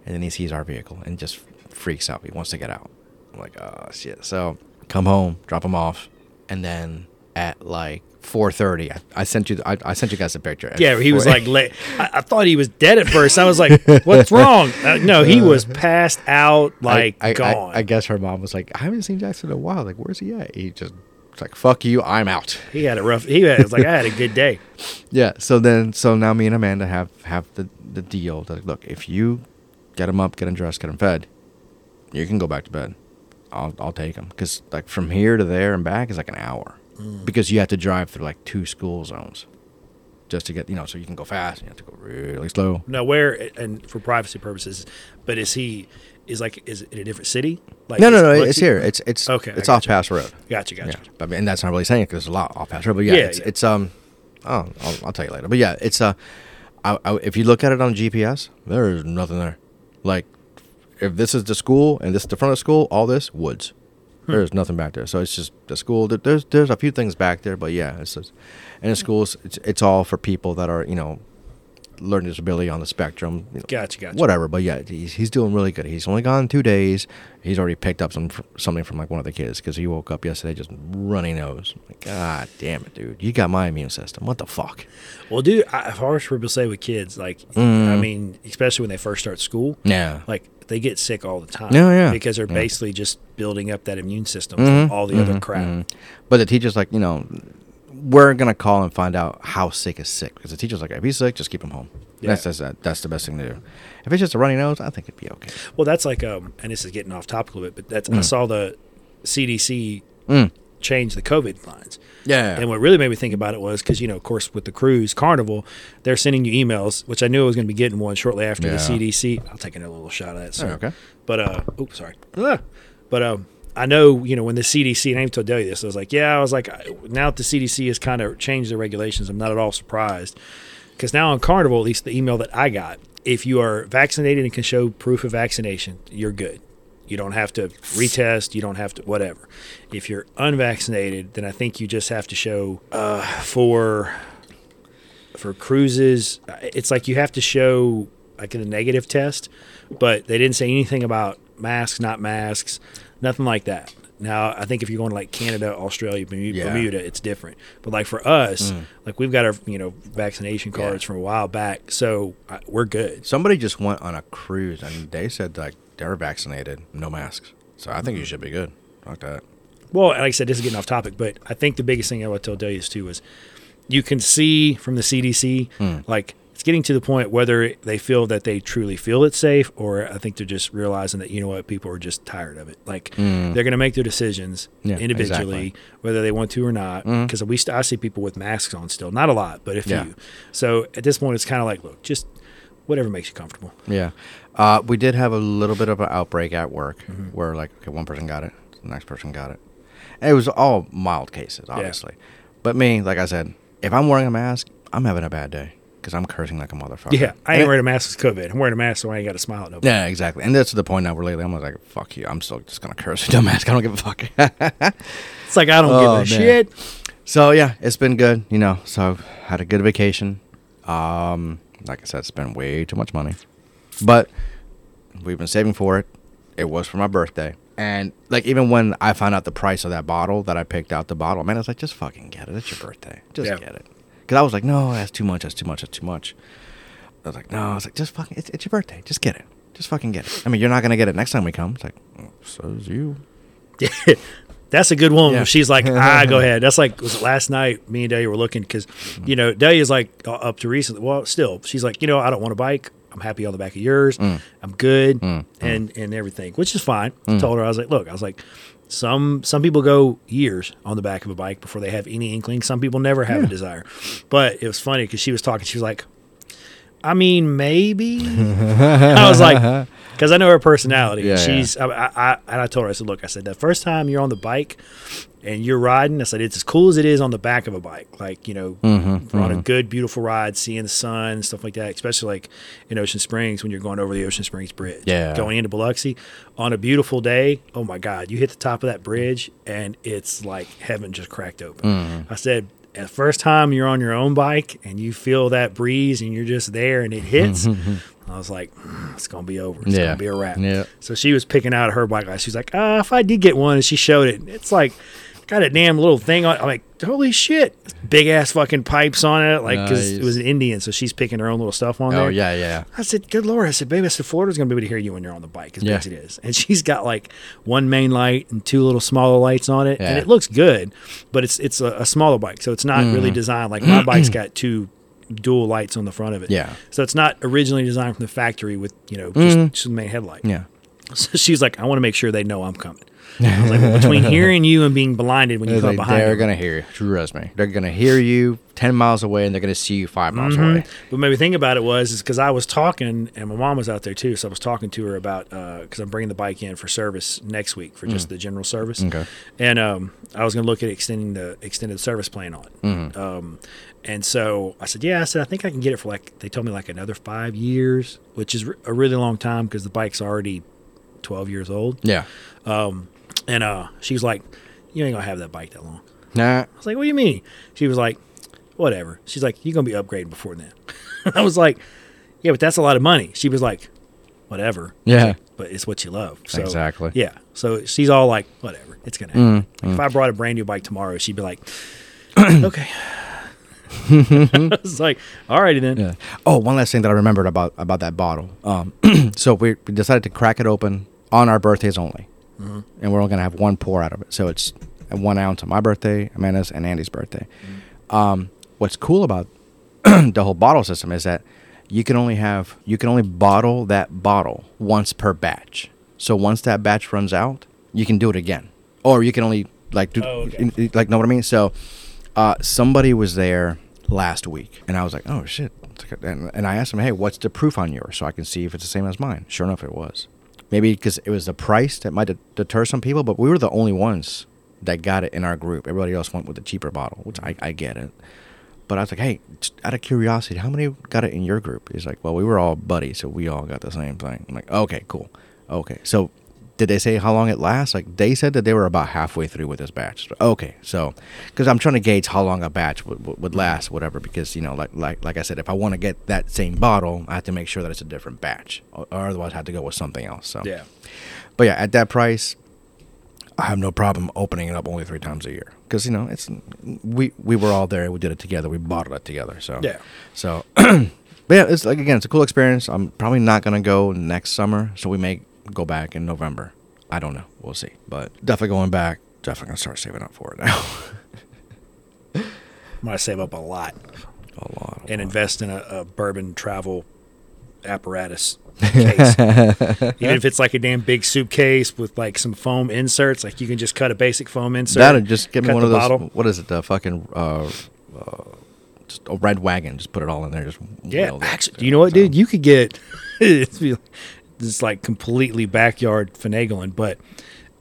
and then he sees our vehicle and just freaks out. He wants to get out. I'm like, oh shit. So come home, drop him off, and then at like 4:30, I, I sent you. I, I sent you guys a picture. Yeah, he was like, late. I, I thought he was dead at first. I was like, what's wrong? Uh, no, he was passed out, like gone. I, I guess her mom was like, I haven't seen Jackson in a while. Like, where's he at? He just like, fuck you, I'm out. he had a rough. He had, was like, I had a good day. Yeah. So then, so now me and Amanda have have the the deal that look, if you get him up, get him dressed, get him fed, you can go back to bed. I'll I'll take them because like from here to there and back is like an hour because you have to drive through like two school zones just to get you know so you can go fast and you have to go really slow. Now, where and for privacy purposes, but is he is like is it in a different city? Like No, no, no. It's he- here. It's it's Okay, It's off gotcha. Pass Road. Gotcha, gotcha. Yeah, but I mean, and that's not really saying it because there's a lot off Pass Road. But yeah, Yeah, it's, yeah. it's um, oh, I'll, I'll tell you later. But yeah, it's uh, I, I, if you look at it on GPS, there is nothing there. Like, if this is the school and this is the front of school, all this woods. Hmm. There's nothing back there. So it's just the school. There's there's a few things back there, but yeah, it's just, and the schools it's it's all for people that are you know, learning disability on the spectrum. you know, Gotcha, gotcha. Whatever, but yeah, he's, he's doing really good. He's only gone two days. He's already picked up some something from like one of the kids because he woke up yesterday just runny nose. Like, God damn it, dude! You got my immune system. What the fuck? Well, dude, I, I've heard people say with kids, like, Mm. I mean, especially when they first start school, Yeah, like they get sick all the time. Yeah, yeah. Because they're Yeah. basically just building up that immune system Mhm, from all the other mhm, crap. mhm. But the teacher's like, you know, we're gonna call and find out how sick is sick because the teacher's like, if he's sick, just keep him home. Yeah. That's, that's that's the best thing to do. If it's just a runny nose, I think it'd be okay. Well, that's like, um, and this is getting off topic a little bit, but that's I Mm. saw the CDC Mm. Change the COVID lines. Yeah, And what really made me think about it was because, you know, of course, with the cruise carnival, they're sending you emails, which I knew I was going to be getting one shortly after the CDC. I'll take another little shot of that. Sir. okay. But, uh, oops, sorry. Ah. But, um, I know, you know, when the CDC, and I even told Delia this, I was like, yeah, I was like, now that the CDC has kind of changed the regulations, I'm not at all surprised. Because now on Carnival, at least the email that I got, if you are vaccinated and can show proof of vaccination, you're good. You don't have to retest. You don't have to whatever. If you're unvaccinated, then I think you just have to show uh, for for cruises. uh, It's like you have to show like a negative test, but they didn't say anything about masks, not masks, nothing like that. Now I think if you're going to like Canada, Australia, Bermuda, Yeah. Bermuda, it's different. But like for us, like we've got our you know vaccination cards Yeah. from a while back, so uh, we're good. Somebody just went on a cruise and they said like they were vaccinated, no masks. So I think you should be good. Fuck that. Well, like I said, this is getting off topic, but I think the biggest thing I would tell Delius too is you can see from the CDC, hmm. like it's getting to the point whether they feel that they truly feel it's safe, or I think they're just realizing that you know what people are just tired of it. Like hmm. they're going to make their decisions Yeah, individually, exactly. whether they want to or not. Hmm. Because we st- I see people with masks on still, not a lot, but a few. Yeah. So at this point, it's kind of like, look, just whatever makes you comfortable. Yeah. Uh, we did have a little bit of an outbreak at work Mm-hmm. where, like, okay, one person got it, the next person got it. And it was all mild cases, obviously. But me, like I said, if I'm wearing a mask, I'm having a bad day because I'm cursing like a motherfucker. Yeah, I And ain't it- wearing a mask with COVID. I'm wearing a mask so I ain't got to smile at nobody. Yeah, exactly. And that's the point now where lately I'm like, fuck you. I'm still just going to curse with no mask. I don't give a fuck. It's like I don't Oh, give a man. shit. So yeah, it's been good. You know, so I've had a good vacation. Um, like I said, spent way too much money, but we've been saving for it. It was for my birthday, and like even when I found out the price of that bottle that I picked out the bottle, man, I was like, just fucking get it. It's your birthday. Just Yeah. get it. Because I was like, no, that's too much. That's too much. That's too much. I was like, no. I was like, just fucking. It's, it's your birthday. Just get it. Just fucking get it. I mean, you're not gonna get it next time we come. It's like, oh, so is you. That's a good one. Yeah. She's like, ah, go ahead. That's like was it last night. Me and Delia were looking because, you know, Delia's like uh, up to recently. Well, still, she's like, you know, I don't want a bike. I'm happy on the back of yours. Mm. I'm good, mm. Mm. and and everything, which is fine. I mm. told her I was like, look, I was like, some some people go years on the back of a bike before they have any inkling. Some people never have a desire. But it was funny because she was talking. She was like, I mean, maybe. I was like, because I know her personality. Yeah, She's, I, I, I, and I told her, I said, look, I said, the first time you're on the bike and you're riding, I said, it's as cool as it is on the back of a bike. Like, you know, Mm-hmm, on a good, beautiful ride, seeing the sun stuff like that, especially like in Ocean Springs when you're going over the Ocean Springs Bridge. Yeah. Going into Biloxi on a beautiful day. Oh my God. You hit the top of that bridge and it's like heaven just cracked open. Mm-hmm. I said, the first time you're on your own bike and you feel that breeze and you're just there and it hits, I was like, "Mm, it's gonna be over. It's Yeah. gonna be a wrap. Yeah. So she was picking out her bike. She's like, uh, if I did get one, and she showed it. It's like got a damn little thing on. I'm like, holy shit, big ass fucking pipes on it, like because it was an Indian, so she's picking her own little stuff on Oh there. Oh yeah, yeah. I said, good lord. I said, baby, I said, Florida's going to be able to hear you when you're on the bike as Yeah. big as it is. And she's got like one main light and two little smaller lights on it. And it looks good, but it's it's a, a smaller bike. So it's not really Mm. designed like my bike's got two dual lights on the front of it. Yeah. So it's not originally designed from the factory with, you know, just, just the main headlight. Mm. Yeah. So she's like, I want to make sure they know I'm coming. I was like, well, between hearing you and being blinded when you come like, behind they're gonna hear you. Trust me. They're gonna hear you ten miles away, and they're gonna see you five miles Mhm. away. But maybe think about it was is because I was talking and my mom was out there too, so I was talking to her about because I'm bringing the bike in for service next week for just the general service. Mm. Okay. And um, I was going to look at extending the extended service plan on it. Mm-hmm. Um, and so I said, yeah, I said I think I can get it for like they told me like another five years, which is a really long time because the bike's already 12 years old. Yeah. Um, and uh, she was like, you ain't gonna have that bike that long. Nah. I was like, what do you mean? She was like, whatever. She's like, you're going to be upgrading before then. I was like, yeah, but that's a lot of money. She was like, whatever. Yeah. like, but it's what you love. So, Exactly. Yeah. So she's all like, whatever. It's going to happen. Mm, like, If mm. I brought a brand new bike tomorrow, she'd be like, okay. I was like, all righty then. Yeah. Oh, one last thing that I remembered about about that bottle. Um, so we, we decided to crack it open on our birthdays only, and we're only gonna have one pour out of it. So it's one ounce on my birthday, Amanda's, and Andy's birthday. Um, what's cool about the whole bottle system is that you can only have you can only bottle that bottle once per batch. So once that batch runs out, you can do it again, or you can only like do Oh, okay. like know what I mean. So uh, somebody was there last week, and I was like, "Oh shit!" And, I asked him, "Hey, what's the proof on yours, so I can see if it's the same as mine?" Sure enough, it was. Maybe because it was the price that might deter some people, but we were the only ones that got it in our group. Everybody else went with the cheaper bottle, which I, I get it. But I was like, "Hey, out of curiosity, how many got it in your group?" He's like, "Well, we were all buddies, so we all got the same thing." I'm like, "Okay, cool, okay." So did they say how long it lasts? Like they said that they were about halfway through with this batch. Okay, so because I'm trying to gauge how long a batch would, would, would last, whatever. Because you know, like like like I said, if I want to get that same bottle, I have to make sure that it's a different batch, or, or otherwise I have to go with something else. So Yeah. but yeah, at that price, I have no problem opening it up only three times a year because you know it's we we were all there, we did it together, we bottled it together. So Yeah. so. but yeah, it's like again, it's a cool experience. I'm probably not gonna go next summer, so we may go back in November. I don't know. We'll see. But definitely going back. Definitely gonna start saving up for it now. I'm to save up a lot a lot. a and lot. invest in a, a bourbon travel apparatus case. Even if it's like a damn big suitcase with like some foam inserts, like you can just cut a basic foam insert. That'll just get me one of those. bottle. What is it? The fucking uh, uh, just a red wagon. Just put it all in there. Just Yeah, actually, you know what, dude? You could get it's like completely backyard finagling, but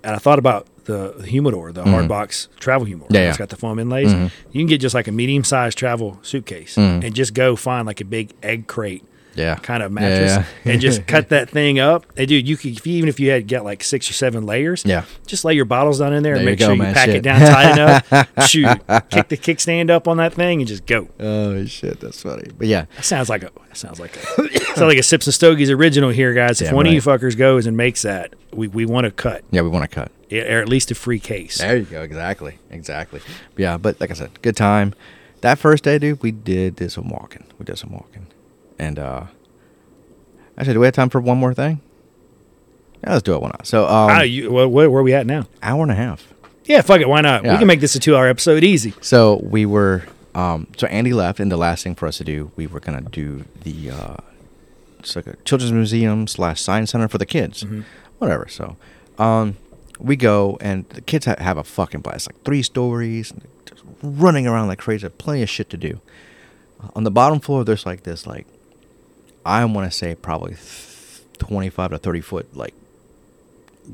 and I thought about the, humidor, the hard box travel humidor. Mm-hmm. Yeah, it's yeah. got the foam inlays. Mhm. You can get just like a medium sized travel suitcase Mhm. and just go find like a big egg crate Yeah. kind of mattress yeah. and just cut that thing up. And dude, you could if you, even if you had got like six or seven layers, Yeah. just lay your bottles down in there, and There you make go, sure you pack Shit. it down tight enough. Shoot, kick the kickstand up on that thing and just go. Oh shit, that's funny. But yeah, That sounds like a that sounds like a sounds like a Sips and Stogies original here, guys. If one of you fuckers goes and makes that, we, we want to cut yeah, we want to cut. or at least a free case. There you go. Exactly. Exactly. Yeah, but like I said, good time. That first day, dude, we did did some walking. We did some walking, and uh actually, do we have time for one more thing? Yeah, let's do it. Why not? So, um, Ah, you, where, where, are we at now? hour and a half. Yeah, fuck it. Why not? We can make this a two-hour episode easy. So we were, um, so Andy left, and the last thing for us to do, we were gonna do the, uh, it's like a children's museum slash science center for the kids, Mhm. whatever. So, um, we go, and the kids ha- have a fucking blast, like three stories, and just running around like crazy, plenty of shit to do. On the bottom floor, there's like this, like, I want to say probably 25 to 30 foot, like,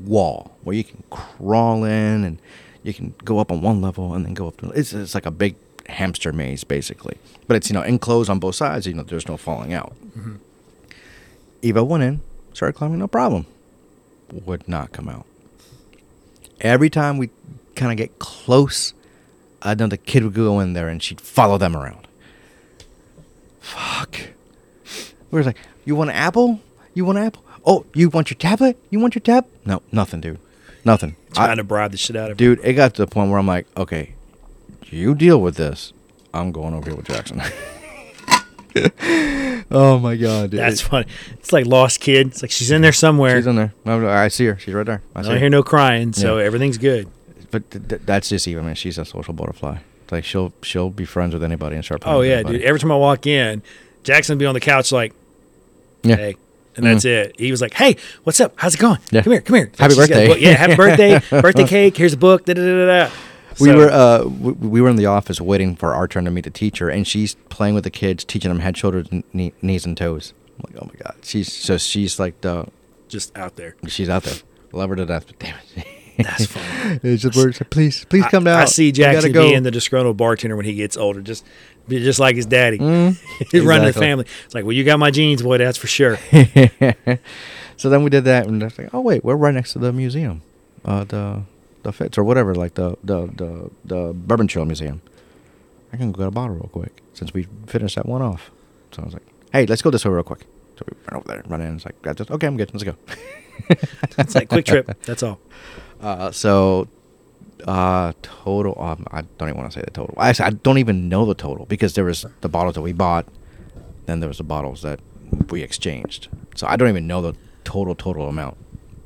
wall where you can crawl in and you can go up on one level and then go up to it's, it's like a big hamster maze basically. But it's you know enclosed on both sides you know there's no falling out. Mhm. eva went in started climbing no problem. Would not come out. Every time we kind of get close i know the kid would go in there and she'd follow them around. Fuck we were like you want an apple you want an apple oh you want your tablet you want your tab no nothing dude nothing I- Trying to bribe the shit out of her. dude it got to the point where i'm like okay you deal with this i'm going over here with jackson oh my god dude. That's funny. It's like lost kid. It's like she's in there somewhere. she's in there i see her she's right there i I see don't her hear no crying, so Yeah. everything's good. but th- th- that's just even I man she's a social butterfly It's like she'll she'll be friends with anybody and start Oh yeah, anybody. dude. Every time I walk in, Jackson be on the couch like, yeah "Hey," and that's it. He was like, "Hey, what's up? How's it going? Yeah. Come here, come here. Happy She's got a birthday. Yeah, happy birthday. birthday cake. Here's a book. Da, da, da, da, da. We were uh we, we were in the office waiting for our turn to meet the teacher, and she's playing with the kids, teaching them head, shoulders, knee, knees, and toes. I'm like, oh my god, she's so she's like the just out there. she's out there, love her to death. But damn it, That's funny. just. Please, please come I, down. I see Jackson go. being the disgruntled bartender when he gets older, just just like his daddy. Mm, He's running the family. It's like, well, you got my genes, boy. That's for sure. so then we did that, and it's like, oh wait, we're right next to the museum, uh, the the Fitz or whatever, like the the the the Bourbon Trail Museum. I can go get a bottle real quick since we finished that one off. So I was like, hey, let's go this way real quick. So we run over there, run in. It's like, this. Okay, I'm good. Let's go. It's like quick trip. That's all. Uh, so, uh, total. Um, I don't even want to say the total. Actually, I don't even know the total because there was the bottles that we bought, then there was the bottles that we exchanged. So I don't even know the total total amount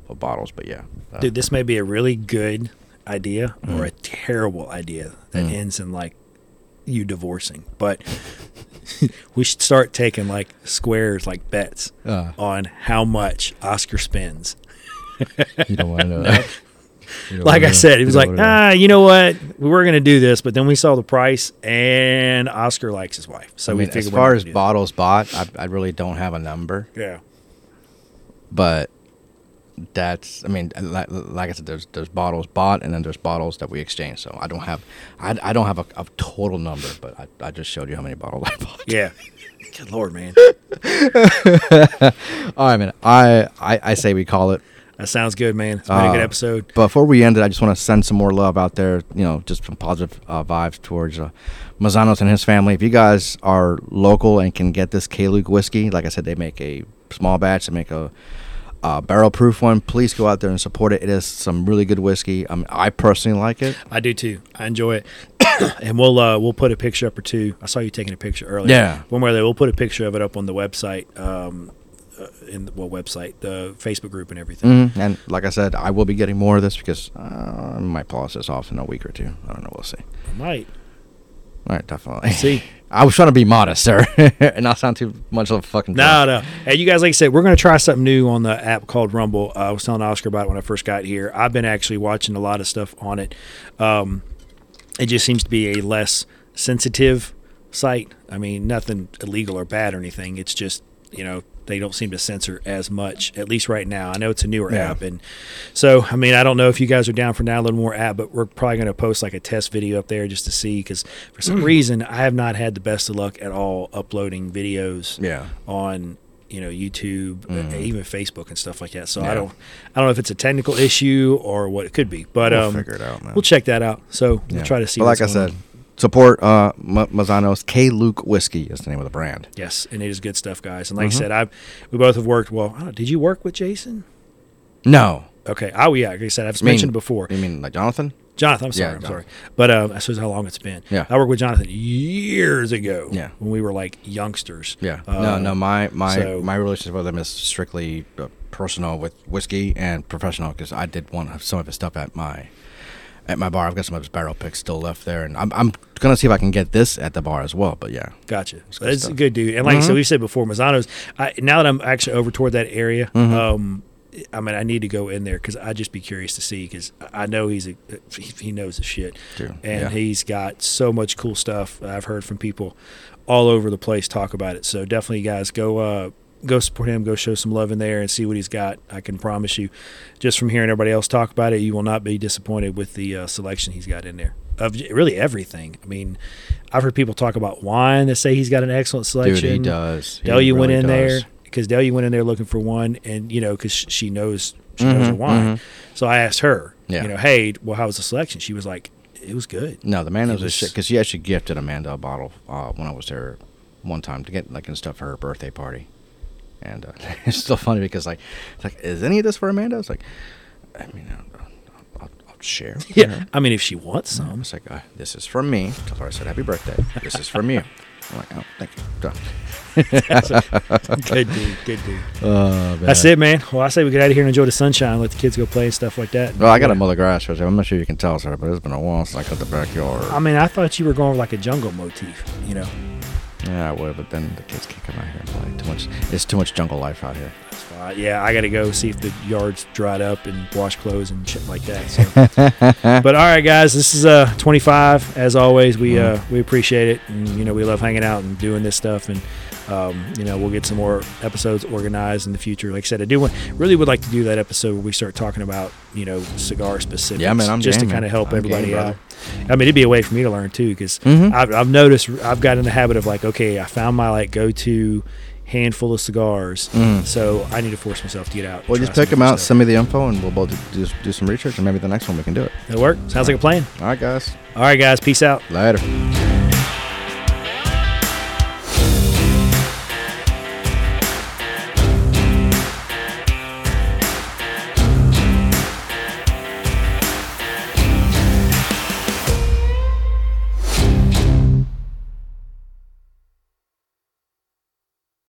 of bottles. But yeah, uh, Dude, this may be a really good idea or Mm. a terrible idea that Mm. ends in like you divorcing. But we should start taking like squares, like bets Uh. on how much Oscar spends. you don't want to know. that. You don't Like I said, he was like, ah, you know what? We were going to do this, but then we saw the price and Oscar likes his wife. So I we mean, figured as far as gonna bottles bought, I, I really don't have a number. Yeah. but that's. I mean, like, like I said, there's there's bottles bought, and then there's bottles that we exchange. So I don't have, I, I don't have a, a total number, but I, I just showed you how many bottles I bought. Yeah. Good Lord, man. All right, man. I, I I say we call it. That sounds good, man. It's been a good Uh, episode. Before we end it, I just want to send some more love out there. You know, just some positive uh, vibes towards uh, Mazzanos and his family. If you guys are local and can get this K whiskey, like I said, they make a small batch. They make a, uh barrel proof one. Please go out there and support it. It is some really good whiskey. I, I personally like it. I do too. I enjoy it. and we'll uh, we'll put a picture up or two. I saw you taking a picture earlier. Yeah. One where we'll put a picture of it up on the website. Um, uh, in the well, website, the Facebook group, and everything. Mhm. And like I said, I will be getting more of this because uh, I might polish this off in a week or two. I don't know. We'll see. Might All right, definitely. see. I was trying to be modest, sir, and not sound too much of a fucking. No, no. Hey, you guys, like I said, we're going to try something new on the app called Rumble. Uh, I was telling Oscar about it when I first got here. I've been actually watching a lot of stuff on it. Um, it just seems to be a less sensitive site. I mean, nothing illegal or bad or anything. It's just, you know, they don't seem to censor as much, at least right now. I know it's a newer Yeah. app. And so, I mean, I don't know if you guys are down for downloading more app, but we're probably going to post like a test video up there just to see because for some reason, I have not had the best of luck at all uploading videos Yeah. on you know YouTube, uh, Mhm. even Facebook and stuff like that. So Yeah. I don't, I don't know if it's a technical issue or what it could be, but We'll um, figure it out, man. we'll check that out. So Yeah. we'll try to see. But like I said, on. Support uh, M- Mazzanos. K Luke whiskey is the name of the brand. yes, and it is good stuff, guys. And like Mhm. I said, I've we both have worked. Well, I know, did you work with Jason? No, Okay. Oh yeah, like I said, I've mean- mentioned before. you mean like Jonathan? Jonathan, I'm sorry, Yeah, I'm sorry, but um, that shows how long it's been. Yeah. I worked with Jonathan years ago. Yeah. when we were like youngsters. Yeah. Uh, no, no. My my so- my relationship with him is strictly uh, personal with whiskey and professional because I did one of some of his stuff at my at my bar. I've got some of his barrel picks still left there, and I'm I'm gonna see if I can get this at the bar as well. But yeah, Gotcha. good That's a good dude. And like I said, we said before, Mazzano's. I, now that I'm actually over toward that area, Mhm. um, I mean, I need to go in there because I'd just be curious to see because I know he's a he he knows the shit, Dude, and yeah. he's got so much cool stuff. I've heard from people all over the place talk about it. So definitely, guys, go uh, go support him. Go show some love in there and see what he's got. I can promise you, just from hearing everybody else talk about it, you will not be disappointed with the uh, selection he's got in there of really everything. I mean, I've heard people talk about wine that say he's got an excellent selection. dude, he does. He Delia went really in there does. because Delia went in there looking for one, and you know, because she knows she knows her Mhm, wine. mhm. So I asked her, Yeah. you know, hey, well, how was the selection? She was like, it was good. No, the man knows his shit because she actually gifted Amanda a bottle uh, when I was there one time to get like and stuff for her birthday party, and uh, it's still funny because like, it's like, is any of this for Amanda? It's like, I mean, I'll, I'll, I'll share. Yeah, her. I mean, if she wants some, It's like, uh, this is from me. Tell her I said happy birthday. This is from you. I'm like, oh, thank you. Done. good dude, good dude. Oh, That's it, man. Well, I say we get out of here and enjoy the sunshine, let the kids go play and stuff like that. Well, I got a mow the grass. I'm not sure you can tell, sir, but it's been a while since I cut the backyard. I mean, I thought you were going with like a jungle motif, you know. Yeah, I would, but then the kids can't come out here and play. Too much. It's too much jungle life out here. Fine. Yeah, I got to go see if the yard's dried up and wash clothes and shit like that. So. but all right, guys, this is uh 25. As always, we uh we appreciate it, and you know we love hanging out and doing this stuff, and um, you know we'll get some more episodes organized in the future. Like I said, I do want really would like to do that episode where we start talking about you know cigar specifics. Yeah, man, I'm just game, to kind of help I'm everybody game, out. I mean, it'd be a way for me to learn too, because Mhm. I've, I've noticed I've got in the habit of like, okay, I found my like go to handful of cigars, Mm. so I need to force myself to get out. Well, just pick them out, stuff. send me the info, and we'll both do, do some research, and maybe the next one we can do it. It'll work. Sounds like a plan. All right, guys. All right, guys. Peace out. Later.